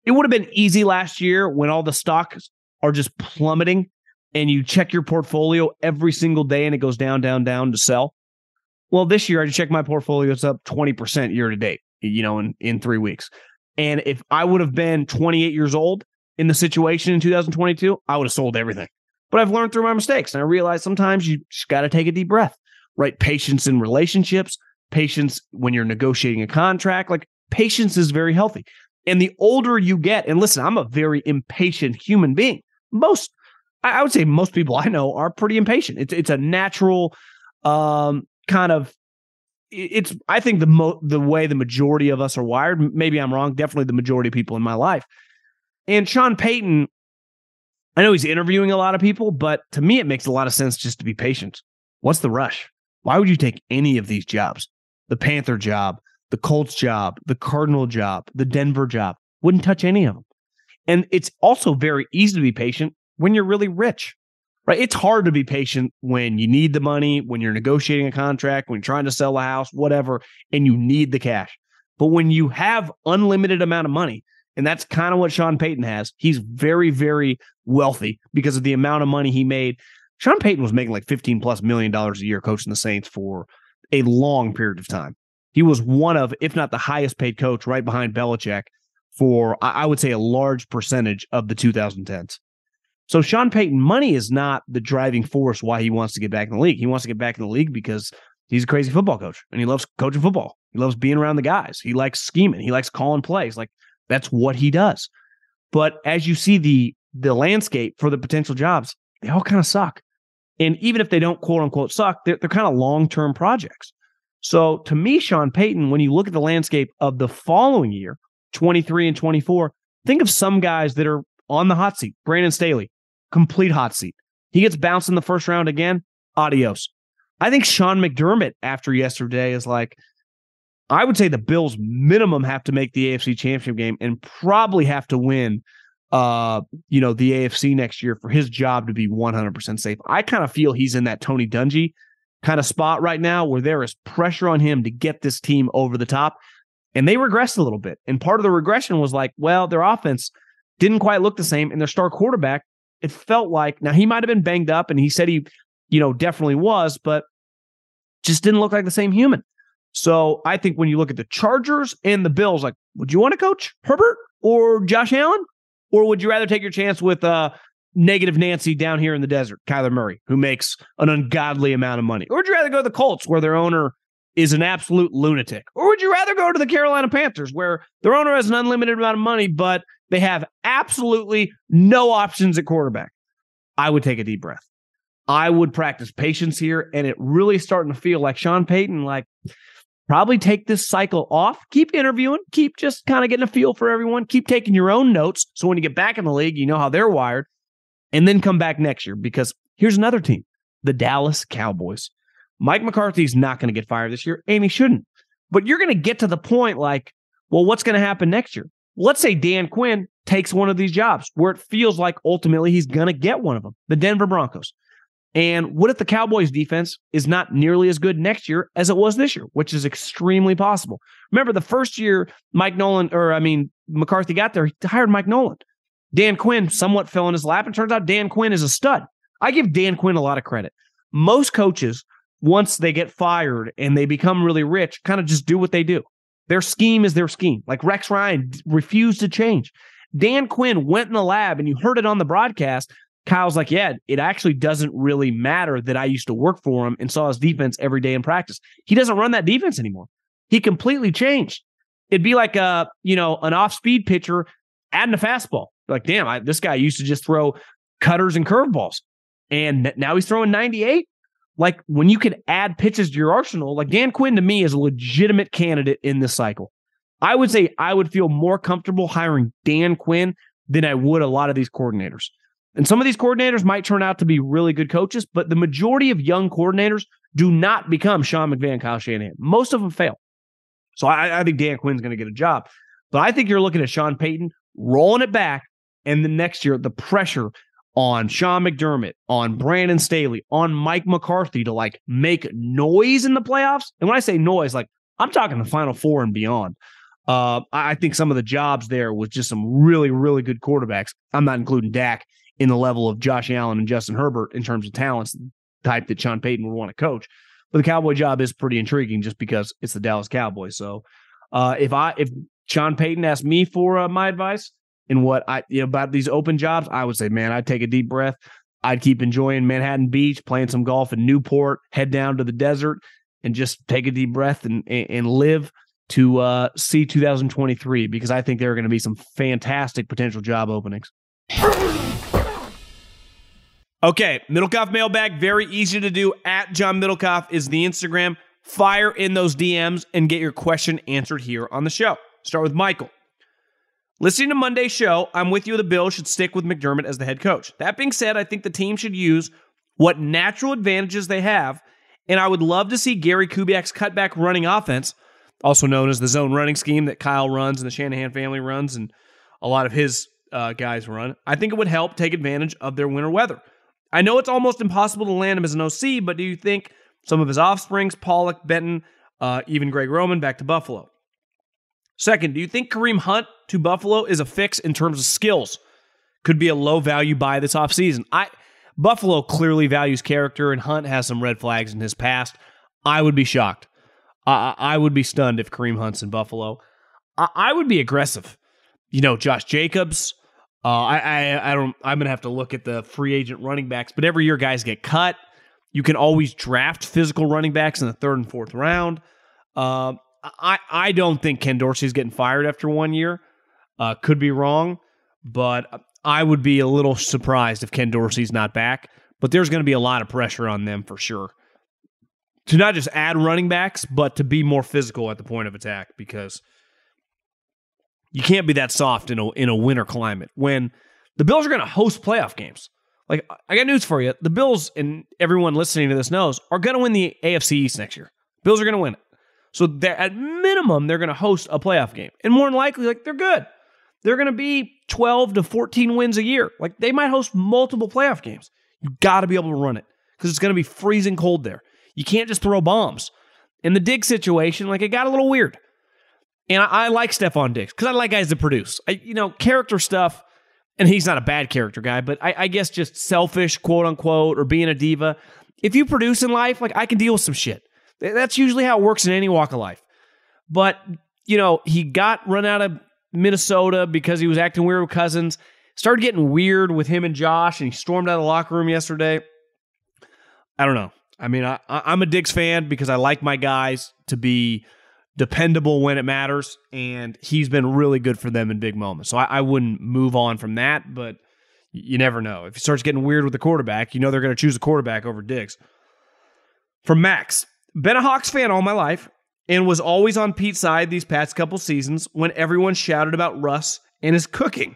it would have been easy last year when all the stocks are just plummeting and you check your portfolio every single day and it goes down, down, down to sell. Well, this year I checked my portfolio, it's up 20% year to date, you know, in, in three weeks. And if I would have been 28 years old in the situation in 2022, I would have sold everything. But I've learned through my mistakes. And I realize sometimes you just got to take a deep breath, right? Patience in relationships, patience when you're negotiating a contract. Like patience is very healthy. And the older you get, and listen, I'm a very impatient human being. Most, I would say most people I know are pretty impatient. It's it's a natural um, kind of it's I think the mo- the way the majority of us are wired. Maybe I'm wrong. Definitely the majority of people in my life. And Sean Payton I know he's interviewing a lot of people, but to me, it makes a lot of sense just to be patient. What's the rush? Why would you take any of these jobs? The Panther job, the Colts job, the Cardinal job, the Denver job. Wouldn't touch any of them. And it's also very easy to be patient when you're really rich, right? It's hard to be patient when you need the money, when you're negotiating a contract, when you're trying to sell a house, whatever, and you need the cash. But when you have unlimited amount of money, and that's kind of what Sean Payton has. He's very, very wealthy because of the amount of money he made. Sean Payton was making like 15 plus million dollars a year coaching the Saints for a long period of time. He was one of, if not the highest paid coach, right behind Belichick for, I would say, a large percentage of the 2010s. So Sean Payton, money is not the driving force why he wants to get back in the league. He wants to get back in the league because he's a crazy football coach and he loves coaching football. He loves being around the guys. He likes scheming. He likes calling plays. Like that's what he does. But as you see the the landscape for the potential jobs, they all kind of suck. And even if they don't quote unquote suck, they're, they're kind of long term projects. So to me, Sean Payton, when you look at the landscape of the following year, 23 and 24, think of some guys that are on the hot seat. Brandon Staley, complete hot seat. He gets bounced in the first round again. Adios. I think Sean McDermott after yesterday is like, I would say the Bills minimum have to make the AFC championship game and probably have to win uh, you know, the AFC next year for his job to be 100% safe. I kind of feel he's in that Tony Dungy kind of spot right now where there is pressure on him to get this team over the top. And they regressed a little bit. And part of the regression was like, well, their offense didn't quite look the same. And their star quarterback, it felt like now he might have been banged up and he said he, you know, definitely was, but just didn't look like the same human. So I think when you look at the Chargers and the Bills, like, would you want to coach Herbert or Josh Allen? Or would you rather take your chance with uh negative Nancy down here in the desert, Kyler Murray, who makes an ungodly amount of money? Or would you rather go to the Colts where their owner is an absolute lunatic? Or would you rather go to the Carolina Panthers where their owner has an unlimited amount of money, but they have absolutely no options at quarterback? I would take a deep breath. I would practice patience here, and it really starting to feel like Sean Payton, like probably take this cycle off. Keep interviewing, keep just kind of getting a feel for everyone, keep taking your own notes. So when you get back in the league, you know how they're wired, and then come back next year. Because here's another team, the Dallas Cowboys. Mike McCarthy's not going to get fired this year, and he shouldn't. But you're going to get to the point like, well, what's going to happen next year? Let's say Dan Quinn takes one of these jobs where it feels like ultimately he's going to get one of them, the Denver Broncos. And what if the Cowboys defense is not nearly as good next year as it was this year, which is extremely possible? Remember, the first year Mike Nolan, or I mean, McCarthy got there, he hired Mike Nolan. Dan Quinn somewhat fell in his lap, and turns out Dan Quinn is a stud. I give Dan Quinn a lot of credit. Most coaches, once they get fired and they become really rich, kind of just do what they do. Their scheme is their scheme. Like Rex Ryan refused to change. Dan Quinn went in the lab, and you heard it on the broadcast. Kyle's like, yeah, it actually doesn't really matter that I used to work for him and saw his defense every day in practice. He doesn't run that defense anymore. He completely changed. It'd be like a, you know, an off-speed pitcher adding a fastball. Like, damn, I, this guy used to just throw cutters and curveballs, and now he's throwing 98. Like when you can add pitches to your arsenal, like Dan Quinn to me is a legitimate candidate in this cycle. I would say I would feel more comfortable hiring Dan Quinn than I would a lot of these coordinators. And some of these coordinators might turn out to be really good coaches, but the majority of young coordinators do not become Sean McVay, and Kyle Shanahan. Most of them fail. So I, I think Dan Quinn's going to get a job. But I think you're looking at Sean Payton rolling it back. And the next year, the pressure on Sean McDermott, on Brandon Staley, on Mike McCarthy to like make noise in the playoffs. And when I say noise, like I'm talking the final four and beyond. Uh, I think some of the jobs there was just some really, really good quarterbacks. I'm not including Dak in the level of Josh Allen and Justin Herbert in terms of talents, type that Sean Payton would want to coach. But the Cowboy job is pretty intriguing just because it's the Dallas Cowboys. So uh, if I if Sean Payton asked me for uh, my advice and what I you know about these open jobs, I would say, man, I'd take a deep breath. I'd keep enjoying Manhattan Beach, playing some golf in Newport, head down to the desert, and just take a deep breath and and, live to uh, see 2023 because I think there are going to be some fantastic potential job openings. Okay, Middlekauff mailbag, very easy to do. At John Middlekauff is the Instagram. Fire in those DMs and get your question answered here on the show. Start with Michael. Listening to Monday's show, I'm with you. The Bills should stick with McDermott as the head coach. That being said, I think the team should use what natural advantages they have, and I would love to see Gary Kubiak's cutback running offense, also known as the zone running scheme that Kyle runs and the Shanahan family runs, and a lot of his uh, guys run. I think it would help take advantage of their winter weather. I know it's almost impossible to land him as an OC, but do you think some of his offsprings, Pollock, Benton, uh, even Greg Roman, back to Buffalo? Second, do you think Kareem Hunt to Buffalo is a fix in terms of skills? Could be a low value buy this offseason. I Buffalo clearly values character, and Hunt has some red flags in his past. I would be shocked. I, I would be stunned if Kareem Hunt's in Buffalo. I, I would be aggressive. You know, Josh Jacobs, uh, I, I I don't. I'm gonna have to look at the free agent running backs, but every year guys get cut. You can always draft physical running backs in the third and fourth round. Uh, I I don't think Ken Dorsey's getting fired after one year. Uh, could be wrong, but I would be a little surprised if Ken Dorsey's not back. But there's going to be a lot of pressure on them for sure to not just add running backs, but to be more physical at the point of attack because you can't be that soft in a in a winter climate when the Bills are going to host playoff games. Like I got news for you: the Bills and everyone listening to this knows are going to win the AFC East next year. Bills are going to win. So they're at minimum they're going to host a playoff game, and more than likely, like they're good. they're going to be 12 to 14 wins a year. Like they might host multiple playoff games. You got to be able to run it because it's going to be freezing cold there. You can't just throw bombs. In the Diggs situation, like it got a little weird. And I, I like Stefon Diggs because I like guys that produce. I, you know, character stuff, and he's not a bad character guy, but I, I guess just selfish, quote unquote, or being a diva. If you produce in life, like I can deal with some shit. That's usually how it works in any walk of life. But, you know, he got run out of Minnesota because he was acting weird with Cousins. Started getting weird with him and Josh, and he stormed out of the locker room yesterday. I don't know. I mean, I, I'm a Diggs fan because I like my guys to be dependable when it matters, and he's been really good for them in big moments. So I, I wouldn't move on from that, but you never know. If he starts getting weird with the quarterback, you know they're going to choose a quarterback over Diggs. From Max, been a Hawks fan all my life and was always on Pete's side these past couple seasons when everyone shouted about Russ and his cooking.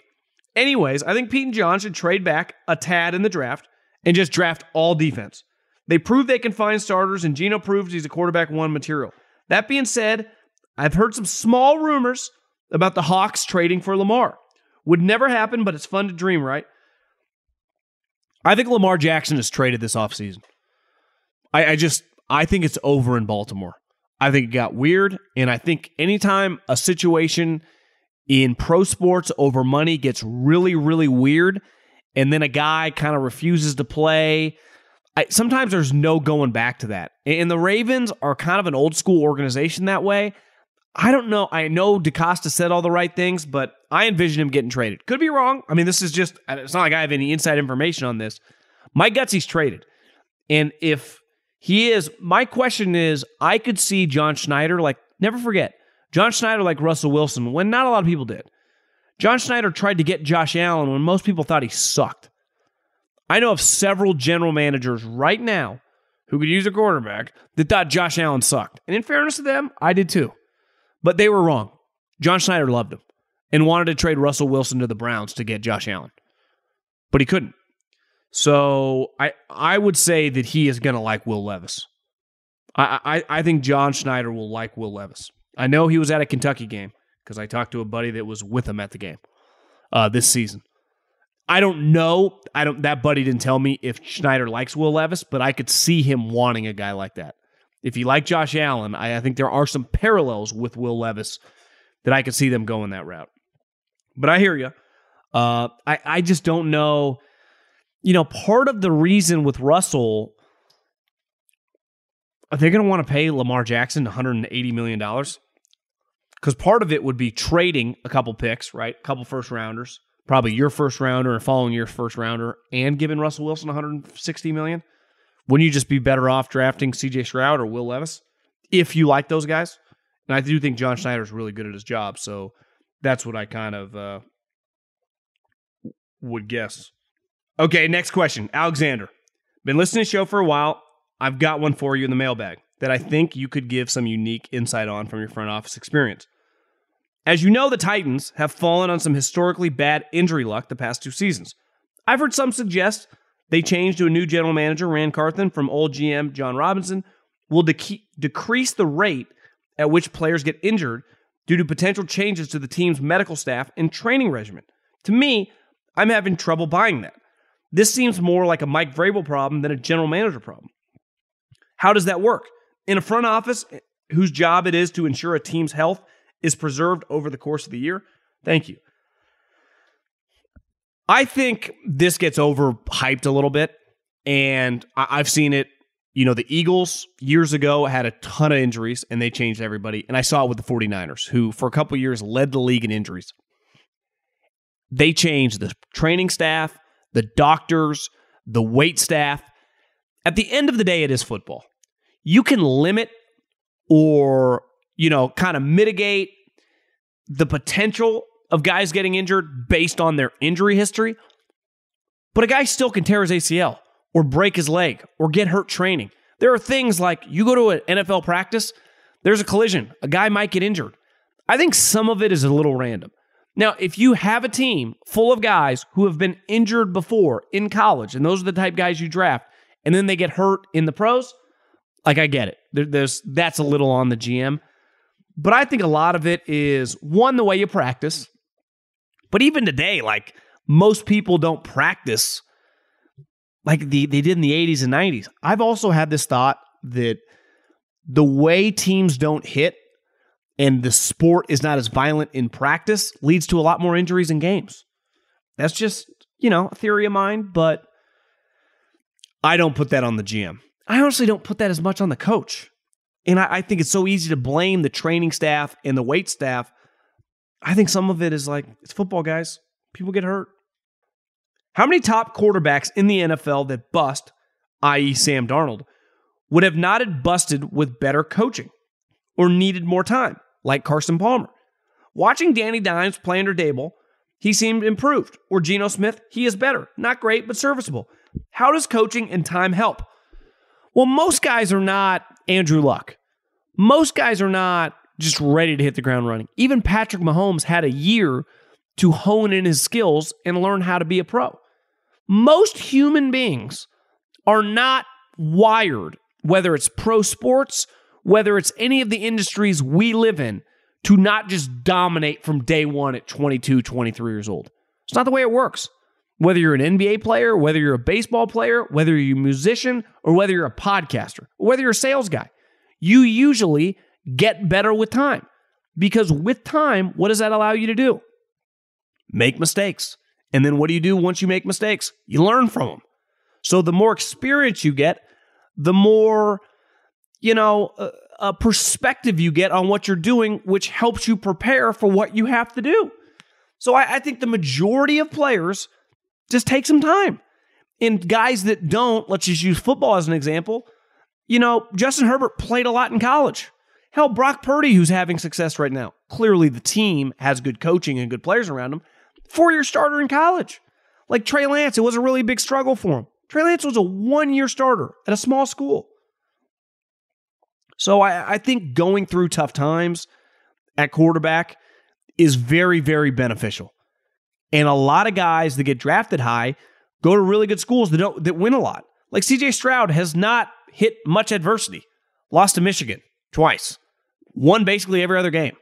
Anyways, I think Pete and John should trade back a tad in the draft and just draft all defense. They prove they can find starters, and Geno proves he's a quarterback one material. That being said, I've heard some small rumors about the Hawks trading for Lamar. Would never happen, but it's fun to dream, right? I think Lamar Jackson is traded this offseason. I, I just I think it's over in Baltimore. I think it got weird, and I think anytime a situation in pro sports over money gets really, really weird, and then a guy kind of refuses to play I, sometimes there's no going back to that. And the Ravens are kind of an old school organization that way. I don't know. I know DeCosta said all the right things, but I envision him getting traded. Could be wrong. I mean, this is just, it's not like I have any inside information on this. My guts, he's traded. And if he is, my question is I could see John Schneider, like, never forget, John Schneider, like Russell Wilson, when not a lot of people did. John Schneider tried to get Josh Allen when most people thought he sucked. I know of several general managers right now who could use a quarterback that thought Josh Allen sucked. And in fairness to them, I did too. But they were wrong. John Schneider loved him and wanted to trade Russell Wilson to the Browns to get Josh Allen. But he couldn't. So I I would say that he is gonna like Will Levis. I, I, I think John Schneider will like Will Levis. I know he was at a Kentucky game because I talked to a buddy that was with him at the game uh, this season. I don't know. I don't. That buddy didn't tell me if Schneider likes Will Levis, but I could see him wanting a guy like that. If he liked Josh Allen, I, I think there are some parallels with Will Levis that I could see them going that route. But I hear you. Uh, I I just don't know. You know, part of the reason with Russell, are they going to want to pay Lamar Jackson 180 million dollars? Because part of it would be trading a couple picks, right? A couple first rounders probably your first rounder and following your first rounder and giving Russell Wilson 160 million. Wouldn't you just be better off drafting CJ Stroud or Will Levis if you like those guys? And I do think John Schneider is really good at his job, so that's what I kind of uh, would guess. Okay, next question. Alexander. Been listening to the show for a while. I've got one for you in the mailbag that I think you could give some unique insight on from your front office experience. As you know, the Titans have fallen on some historically bad injury luck the past two seasons. I've heard some suggest they change to a new general manager, Ran Carthon, from old GM Jon Robinson, will de- decrease the rate at which players get injured due to potential changes to the team's medical staff and training regimen. To me, I'm having trouble buying that. This seems more like a Mike Vrabel problem than a general manager problem. How does that work? In a front office eh, whose job it is to ensure a team's health is preserved over the course of the year? Thank you. I think this gets overhyped a little bit, and I've seen it. You know, the Eagles years ago had a ton of injuries and they changed everybody. And I saw it with the 49ers, who for a couple years led the league in injuries. They changed the training staff, the doctors, the weight staff. At the end of the day, it is football. You can limit or you know, kind of mitigate the potential of guys getting injured based on their injury history. But a guy still can tear his ACL or break his leg or get hurt training. There are things like you go to an NFL practice, there's a collision, a guy might get injured. I think some of it is a little random. Now, if you have a team full of guys who have been injured before in college, and those are the type guys you draft, and then they get hurt in the pros, like I get it. There, there's that's a little on the GM. But I think a lot of it is one, the way you practice. But even today, like most people don't practice like the, they did in the 80s and 90s. I've also had this thought that the way teams don't hit and the sport is not as violent in practice leads to a lot more injuries in games. That's just, you know, a theory of mine, but I don't put that on the GM. I honestly don't put that as much on the coach. And I, I think it's so easy to blame the training staff and the weight staff. I think some of it is like, it's football, guys. People get hurt. How many top quarterbacks in the NFL that bust, i.e., Sam Darnold, would have not had busted with better coaching or needed more time, like Carson Palmer? Watching Danny Dimes play under Daboll, he seemed improved. Or Geno Smith, he is better. Not great, but serviceable. How does coaching and time help? Well, most guys are not Andrew Luck. Most guys are not just ready to hit the ground running. Even Patrick Mahomes had a year to hone in his skills and learn how to be a pro. Most human beings are not wired, whether it's pro sports, whether it's any of the industries we live in, to not just dominate from day one at 22, 23 years old. It's not the way it works. Whether you're an NBA player, whether you're a baseball player, whether you're a musician, or whether you're a podcaster, or whether you're a sales guy, you usually get better with time. Because with time, what does that allow you to do? Make mistakes. And then what do you do once you make mistakes? You learn from them. So the more experience you get, the more, you know, a perspective you get on what you're doing, which helps you prepare for what you have to do. So I, I think the majority of players just take some time. And guys that don't, let's just use football as an example. You know, Justin Herbert played a lot in college. Hell, Brock Purdy, who's having success right now. Clearly, the team has good coaching and good players around him. Four year starter in college. Like Trey Lance, it was a really big struggle for him. Trey Lance was a one year starter at a small school. So I, I, think going through tough times at quarterback is very, very beneficial. And a lot of guys that get drafted high go to really good schools that don't that win a lot. Like CJ Stroud has not hit much adversity. Lost to Michigan twice. Won basically every other game.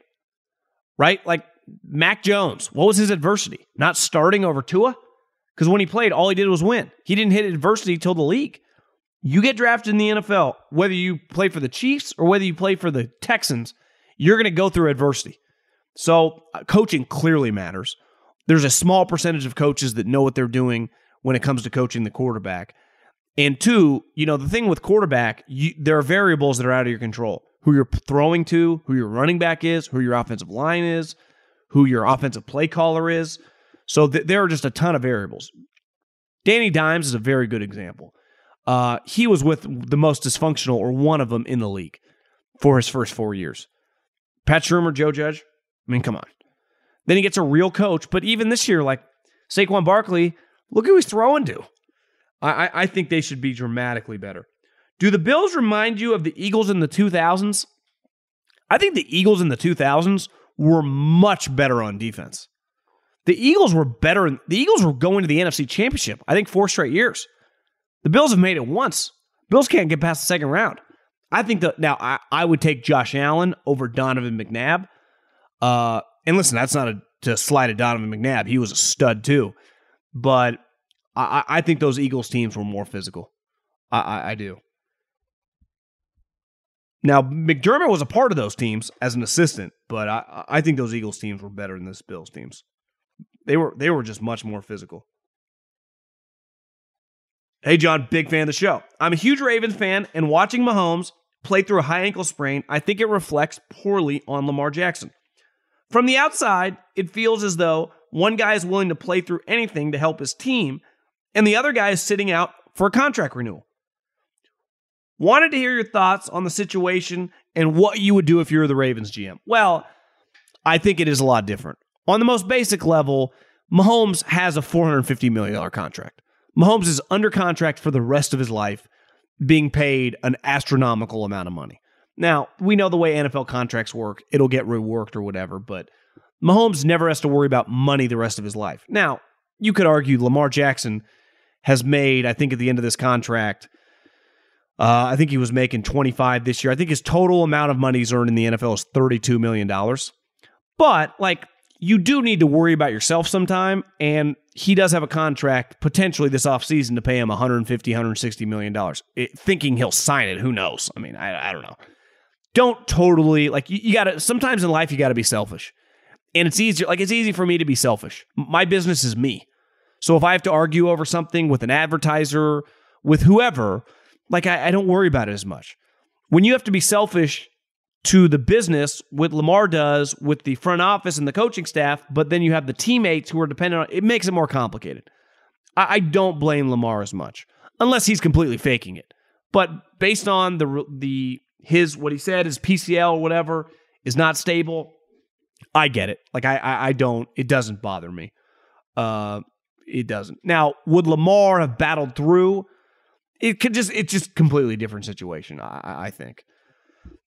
Right? Like Mac Jones, what was his adversity? Not starting over Tua? Because when he played, all he did was win. He didn't hit adversity till the league. You get drafted in the NFL, whether you play for the Chiefs or whether you play for the Texans, you're going to go through adversity. So, uh, coaching clearly matters. There's a small percentage of coaches that know what they're doing when it comes to coaching the quarterback. And two, you know, the thing with quarterback, you, there are variables that are out of your control. Who you're throwing to, who your running back is, who your offensive line is, who your offensive play caller is. So th- there are just a ton of variables. Danny Dimes is a very good example. Uh, he was with the most dysfunctional, or one of them, in the league for his first four years. Pat Shurmur, Joe Judge. I mean, come on. Then he gets a real coach. But even this year, like Saquon Barkley, look who he's throwing to. I, I think they should be dramatically better. Do the Bills remind you of the Eagles in the 2000s? I think the Eagles in the 2000s were much better on defense. The Eagles were better. The Eagles were going to the NFC Championship, I think, four straight years. The Bills have made it once. Bills can't get past the second round. I think that now I, I would take Josh Allen over Donovan McNabb. Uh, and listen, that's not a, to slide at Donovan McNabb. He was a stud too. But I, I think those Eagles teams were more physical. I, I, I do. Now McDermott was a part of those teams as an assistant, but I, I think those Eagles teams were better than this Bills teams. They were they were just much more physical. Hey John, big fan of the show. I'm a huge Ravens fan, and watching Mahomes play through a high ankle sprain, I think it reflects poorly on Lamar Jackson. From the outside, it feels as though one guy is willing to play through anything to help his team, and the other guy is sitting out for a contract renewal. Wanted to hear your thoughts on the situation and what you would do if you were the Ravens GM. Well, I think it is a lot different. On the most basic level, Mahomes has a $450 million contract. Mahomes is under contract for the rest of his life, being paid an astronomical amount of money. Now, we know the way NFL contracts work, it'll get reworked or whatever, but Mahomes never has to worry about money the rest of his life. Now, you could argue Lamar Jackson has made, I think at the end of this contract, uh, I think he was making 25 this year. I think his total amount of money he's earned in the NFL is $32 million. But, like, you do need to worry about yourself sometime. And he does have a contract potentially this offseason to pay him 150, 160 million dollars. Thinking he'll sign it, who knows? I mean, I, I don't know. Don't totally like you, you got to. Sometimes in life you got to be selfish, and it's easier. Like it's easy for me to be selfish. My business is me, so if I have to argue over something with an advertiser, with whoever, like I, I don't worry about it as much. When you have to be selfish to the business, what Lamar does with the front office and the coaching staff, but then you have the teammates who are dependent on it makes it more complicated. I, I don't blame Lamar as much, unless he's completely faking it. But based on the the his what he said, his PCL or whatever is not stable. I get it. Like I, I, I don't. It doesn't bother me. Uh, it doesn't. Now, would Lamar have battled through? It could just. It's just completely different situation. I, I think.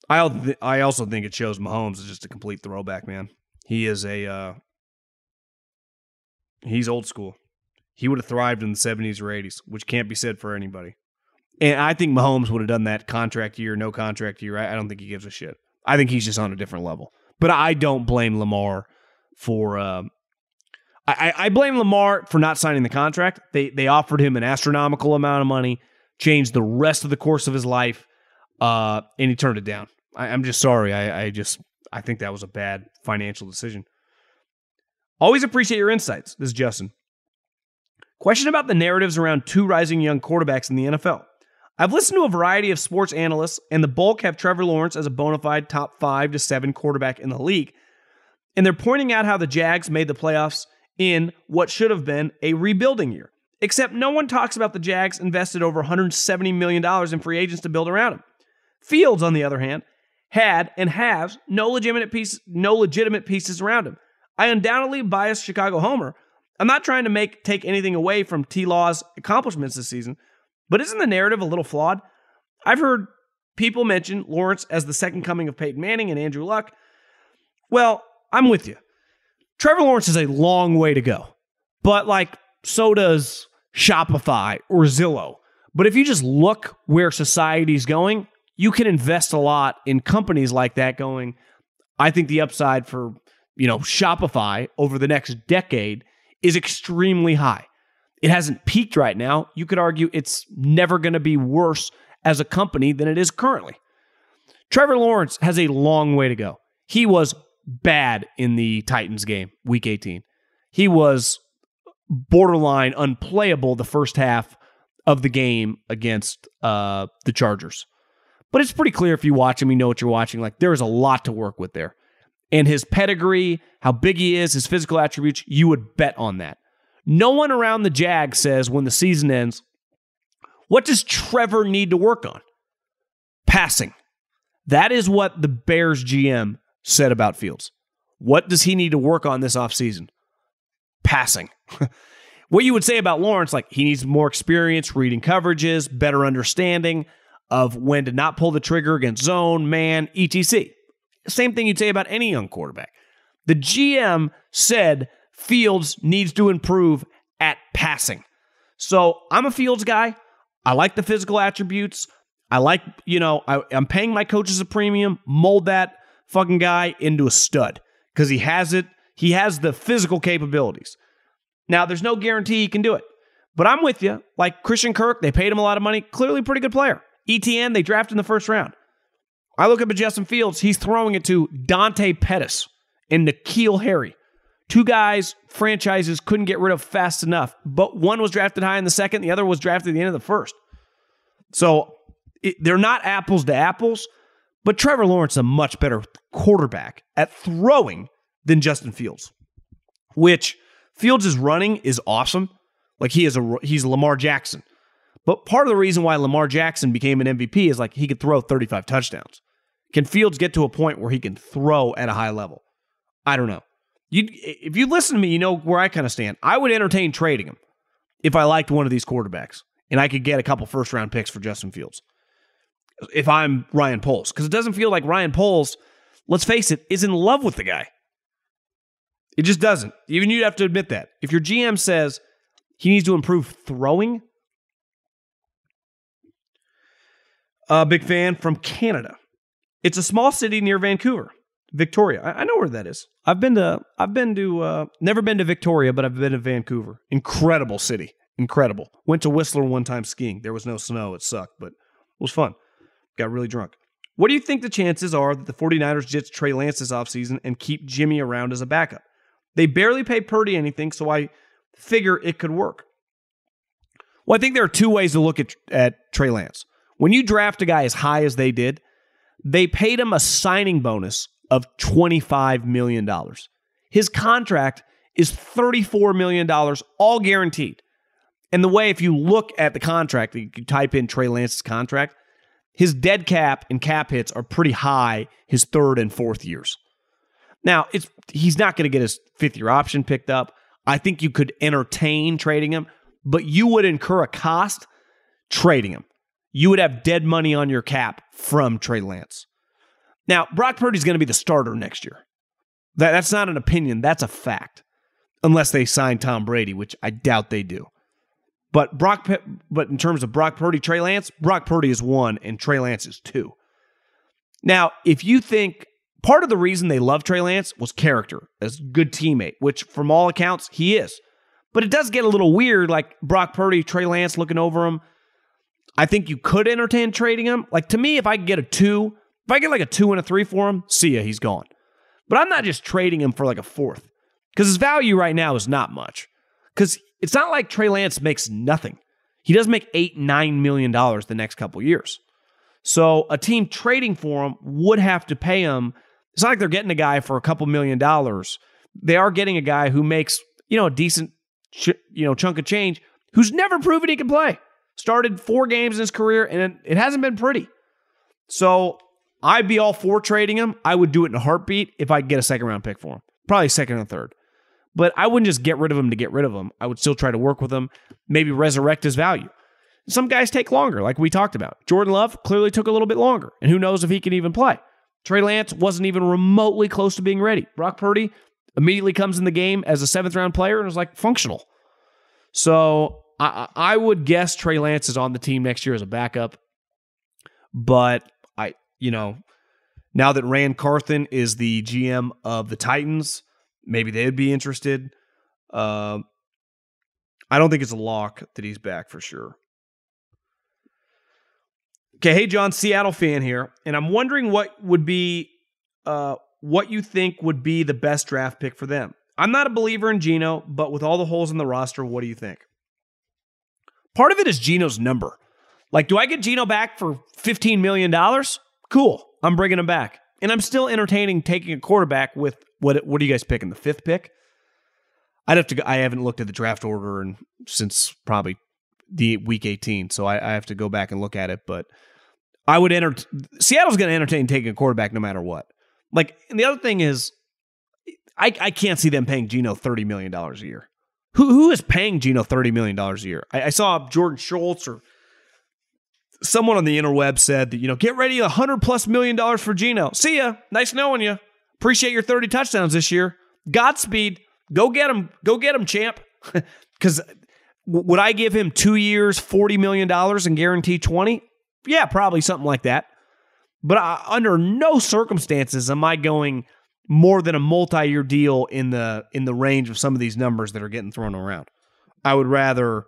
I I also think it shows Mahomes is just a complete throwback, man. He is a uh, he's old school. He would have thrived in the 70s or 80s, which can't be said for anybody. And I think Mahomes would have done that contract year, no contract year. I, I don't think he gives a shit. I think he's just on a different level. But I don't blame Lamar for. Uh, I, I blame Lamar for not signing the contract. They they offered him an astronomical amount of money, changed the rest of the course of his life, uh, and he turned it down. I, am just sorry. I, I just I think that was a bad financial decision. Always appreciate your insights. This is Justin. Question about the narratives around two rising young quarterbacks in the NFL. I've listened to a variety of sports analysts, and the bulk have Trevor Lawrence as a bona fide top five to seven quarterback in the league. And they're pointing out how the Jags made the playoffs in what should have been a rebuilding year. Except no one talks about the Jags invested over $170 million in free agents to build around him. Fields, on the other hand, had and has no legitimate piece, no legitimate pieces around him. I undoubtedly biased Chicago homer. I'm not trying to make take anything away from T Law's accomplishments this season, but isn't the narrative a little flawed? I've heard people mention Lawrence as the second coming of Peyton Manning and Andrew Luck. Well, I'm with you. Trevor Lawrence is a long way to go, but like so does Shopify or Zillow. But if you just look where society's going, you can invest a lot in companies like that going, I think the upside for, you know, Shopify over the next decade is extremely high. It hasn't peaked right now. You could argue it's never going to be worse as a company than it is currently. Trevor Lawrence has a long way to go. He was bad in the Titans game, week 18. He was borderline unplayable the first half of the game against uh, the Chargers. But it's pretty clear if you watch him, you know what you're watching. Like there is a lot to work with there. And his pedigree, how big he is, his physical attributes, you would bet on that. No one around the Jag says when the season ends, what does Trevor need to work on? Passing. That is what the Bears GM said about Fields. What does he need to work on this offseason? Passing. what you would say about Lawrence, like he needs more experience reading coverages, better understanding of when to not pull the trigger against zone, man, etc. Same thing you'd say about any young quarterback. The GM said Fields needs to improve at passing. So I'm a Fields guy. I like the physical attributes. I like, you know, I, am paying my coaches a premium. Mold that fucking guy into a stud because he has it. He has the physical capabilities. Now, there's no guarantee he can do it. But I'm with you. Like Christian Kirk, they paid him a lot of money. Clearly, pretty good player. ETN, they drafted in the first round. I look up at Justin Fields, he's throwing it to Dante Pettis and N'Keal Harry. Two guys franchises couldn't get rid of fast enough, but one was drafted high in the second, the other was drafted at the end of the first. So it, they're not apples to apples, but Trevor Lawrence is a much better quarterback at throwing than Justin Fields, which Fields' running is awesome. Like he is a he's Lamar Jackson. But part of the reason why Lamar Jackson became an MVP is like he could throw 35 touchdowns. Can Fields get to a point where he can throw at a high level? I don't know. You, if you listen to me, you know where I kind of stand. I would entertain trading him if I liked one of these quarterbacks and I could get a couple first round picks for Justin Fields. If I'm Ryan Poles, because it doesn't feel like Ryan Poles, let's face it, is in love with the guy. It just doesn't. Even you'd have to admit that. If your GM says he needs to improve throwing, A big fan from Canada. It's a small city near Vancouver. Victoria. I, I know where that is. I've been to. I've been to. Uh, never been to Victoria, but I've been to Vancouver. Incredible city. Incredible. Went to Whistler one time skiing. There was no snow. It sucked, but it was fun. Got really drunk. What do you think the chances are that the 49ers jits Trey Lance this offseason and keep Jimmy around as a backup? They barely pay Purdy anything, so I figure it could work. Well, I think there are two ways to look at, at Trey Lance. When you draft a guy as high as they did, they paid him a signing bonus of $25 million. His contract is $34 million, all guaranteed. And the way, if you look at the contract, you type in Trey Lance's contract, his dead cap and cap hits are pretty high his third and fourth years. Now, it's he's not going to get his fifth year option picked up. I think you could entertain trading him, but you would incur a cost trading him. You would have dead money on your cap from Trey Lance. Now, Brock Purdy's going to be the starter next year. That, that's not an opinion, that's a fact. Unless they sign Tom Brady, which I doubt they do. But Brock, but in terms of Brock Purdy, Trey Lance, Brock Purdy is one and Trey Lance is two. Now, if you think part of the reason they love Trey Lance was character, as good teammate, which from all accounts he is. But it does get a little weird, like Brock Purdy, Trey Lance looking over him. I think you could entertain trading him. Like to me, if I get a two, if I get like a two and a three for him, see ya, he's gone. But I'm not just trading him for like a fourth because his value right now is not much. Because it's not like Trey Lance makes nothing. He does make eight, nine million dollars the next couple years. So a team trading for him would have to pay him. It's not like they're getting a guy for a couple million dollars. They are getting a guy who makes you know a decent you know chunk of change, who's never proven he can play. Started four games in his career and it, hasn't been pretty. So I'd be all for trading him. I would do it in a heartbeat if I get a second round pick for him, probably second or third. But I wouldn't just get rid of him to get rid of him. I would still try to work with him, maybe resurrect his value. Some guys take longer, like we talked about. Jordan Love clearly took a little bit longer, and who knows if he can even play. Trey Lance wasn't even remotely close to being ready. Brock Purdy immediately comes in the game as a seventh round player and was like functional. So I, I would guess Trey Lance is on the team next year as a backup. But I, you know, now that Ran Carthon is the GM of the Titans, maybe they'd be interested. Uh, I don't think it's a lock that he's back for sure. Okay, hey John, Seattle fan here, and I'm wondering what would be uh, what you think would be the best draft pick for them. I'm not a believer in Geno, but with all the holes in the roster, what do you think? Part of it is Geno's number. Like, do I get Geno back for $15 million? Cool. I'm bringing him back. And I'm still entertaining taking a quarterback with what what are you guys picking? The fifth pick? I'd have to go, I haven't looked at the draft order and since probably the week 18, so I, I have to go back and look at it. But I would enter Seattle's going to entertain taking a quarterback no matter what. Like, and the other thing is, I, I can't see them paying Geno $30 million a year. Who, who is paying Geno $30 million a year? I, I saw Jordan Schultz or someone on the interweb said that, you know, get ready, a hundred plus million dollars for Geno. See ya. Nice knowing you. Appreciate your 30 touchdowns this year. Godspeed. Go get him. Go get him, champ. Because would I give him two years, $40 million and guarantee 20? Yeah, probably something like that. But I, under no circumstances am I going more than a multi-year deal in the in the range of some of these numbers that are getting thrown around. I would rather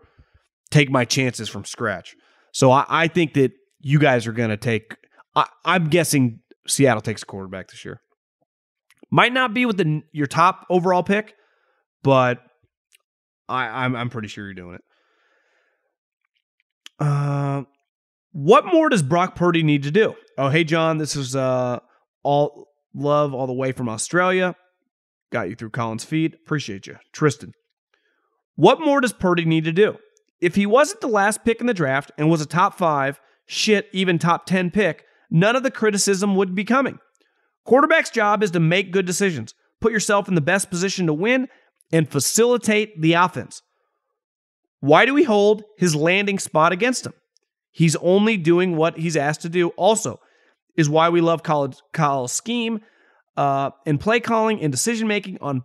take my chances from scratch. So I, I think that you guys are going to take. I, I'm guessing Seattle takes a quarterback this year. Might not be with the your top overall pick, but I, I'm I'm pretty sure you're doing it. Uh, what more does Brock Purdy need to do? Oh, hey John, this is uh all love all the way from Australia. Got you through Colin's feed. Appreciate you, Tristan. What more does Purdy need to do? If he wasn't the last pick in the draft and was a top five, shit, even top 10 pick, none of the criticism would be coming. Quarterback's job is to make good decisions, put yourself in the best position to win, and facilitate the offense. Why do we hold his landing spot against him? He's only doing what he's asked to do. Also, is why we love college Kyle's scheme uh, and play calling and decision making on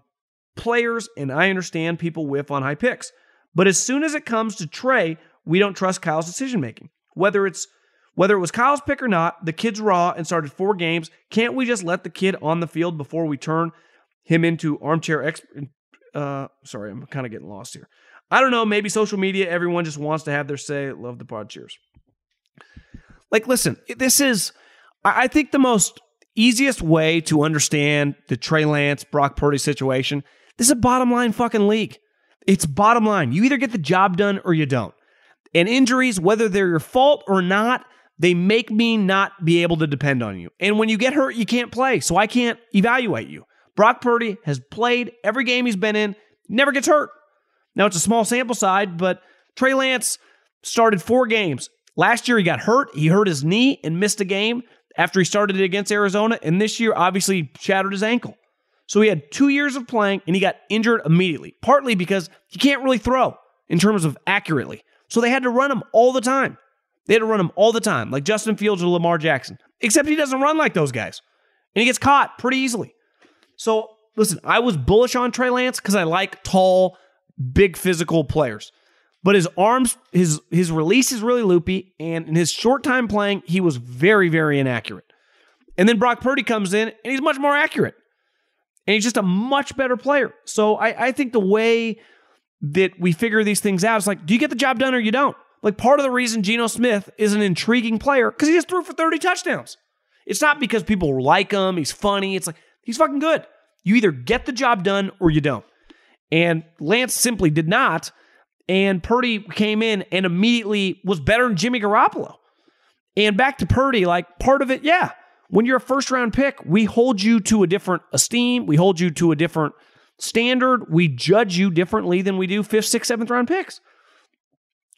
players. And I understand people whiff on high picks. But as soon as it comes to Trey, we don't trust Kyle's decision making. Whether it's Whether it was Kyle's pick or not, the kid's raw and started four games. Can't we just let the kid on the field before we turn him into armchair expert? Uh, sorry, I'm kind of getting lost here. I don't know. Maybe social media, everyone just wants to have their say. Love the pod. Cheers. Like, listen, this is, I think, the most easiest way to understand the Trey Lance, Brock Purdy situation. This is a bottom line fucking league. It's bottom line. You either get the job done or you don't. And injuries, whether they're your fault or not, they make me not be able to depend on you. And when you get hurt, you can't play. So I can't evaluate you. Brock Purdy has played every game he's been in, never gets hurt. Now it's a small sample size, but Trey Lance started four games. Last year he got hurt. He hurt his knee and missed a game after he started it against Arizona. And this year, obviously, shattered his ankle. So he had two years of playing and he got injured immediately, partly because he can't really throw in terms of accurately. So they had to run him all the time. They had to run him all the time, like Justin Fields or Lamar Jackson, except he doesn't run like those guys. And he gets caught pretty easily. So listen, I was bullish on Trey Lance because I like tall, big physical players. But his arms, his his release is really loopy, and in his short time playing, he was very, very inaccurate. And then Brock Purdy comes in and he's much more accurate. And he's just a much better player. So I, I think the way that we figure these things out is like, do you get the job done or you don't? Like part of the reason Geno Smith is an intriguing player, because he just threw for 30 touchdowns. It's not because people like him, he's funny. It's like he's fucking good. You either get the job done or you don't. And Lance simply did not. And Purdy came in and immediately was better than Jimmy Garoppolo. And back to Purdy, like part of it, yeah. When you're a first round pick, we hold you to a different esteem. We hold you to a different standard. We judge you differently than we do fifth, sixth, seventh round picks.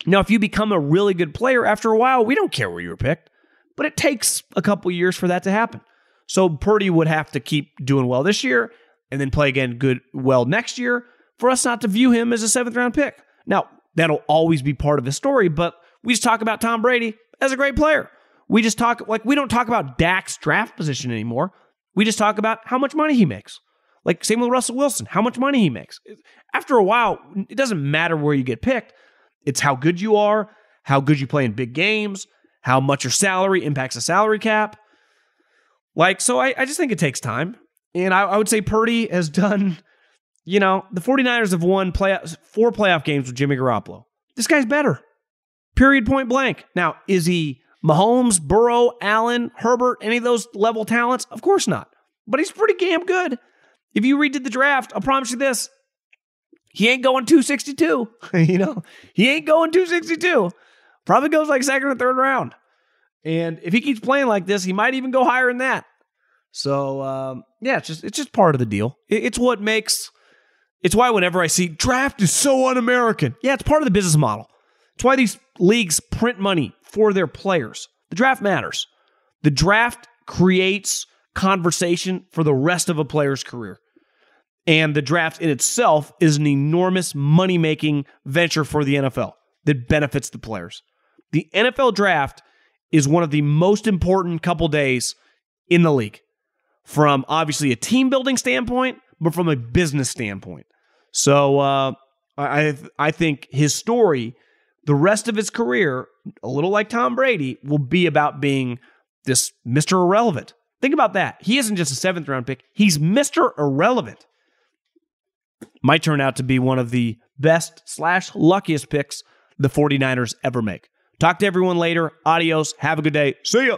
Now, if you become a really good player after a while, we don't care where you were picked, but it takes a couple years for that to happen. So Purdy would have to keep doing well this year and then play again good well next year for us not to view him as a seventh round pick. Now, that'll always be part of the story, but we just talk about Tom Brady as a great player. We just talk like we don't talk about Dak's draft position anymore. We just talk about how much money he makes. Like same with Russell Wilson, how much money he makes. After a while, it doesn't matter where you get picked. It's how good you are, how good you play in big games, how much your salary impacts the salary cap. Like, so I, I just think it takes time. And I, I would say Purdy has done, you know, the 49ers have won four playoff games with Jimmy Garoppolo. This guy's better. Period, point blank. Now, is he Mahomes, Burrow, Allen, Herbert, any of those level talents? Of course not. But he's pretty damn good. If you redid the draft, I'll promise you this he ain't going 262. you know, he ain't going 262. Probably goes like second or third round. And if he keeps playing like this, he might even go higher than that. So um, yeah, it's just it's just part of the deal. It's what makes. It's why whenever I see draft is so un-American. Yeah, it's part of the business model. It's why these leagues print money for their players. The draft matters. The draft creates conversation for the rest of a player's career. And the draft in itself is an enormous money making venture for the NFL that benefits the players. The NFL draft is one of the most important couple days in the league from obviously a team building standpoint, but from a business standpoint. So uh, I I think his story, the rest of his career, a little like Tom Brady, will be about being this Mr. Irrelevant. Think about that. He isn't just a seventh round pick; he's Mr. Irrelevant might turn out to be one of the best slash luckiest picks the 49ers ever make. Talk to everyone later. Adios. Have a good day. See ya.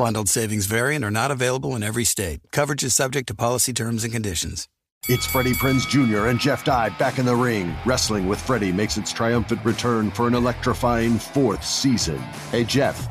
Bundled savings variant are not available in every state. Coverage is subject to policy terms and conditions. It's Freddie Prinze Jr. and Jeff Dye back in the ring. Wrestling with Freddie makes its triumphant return for an electrifying fourth season. Hey, Jeff.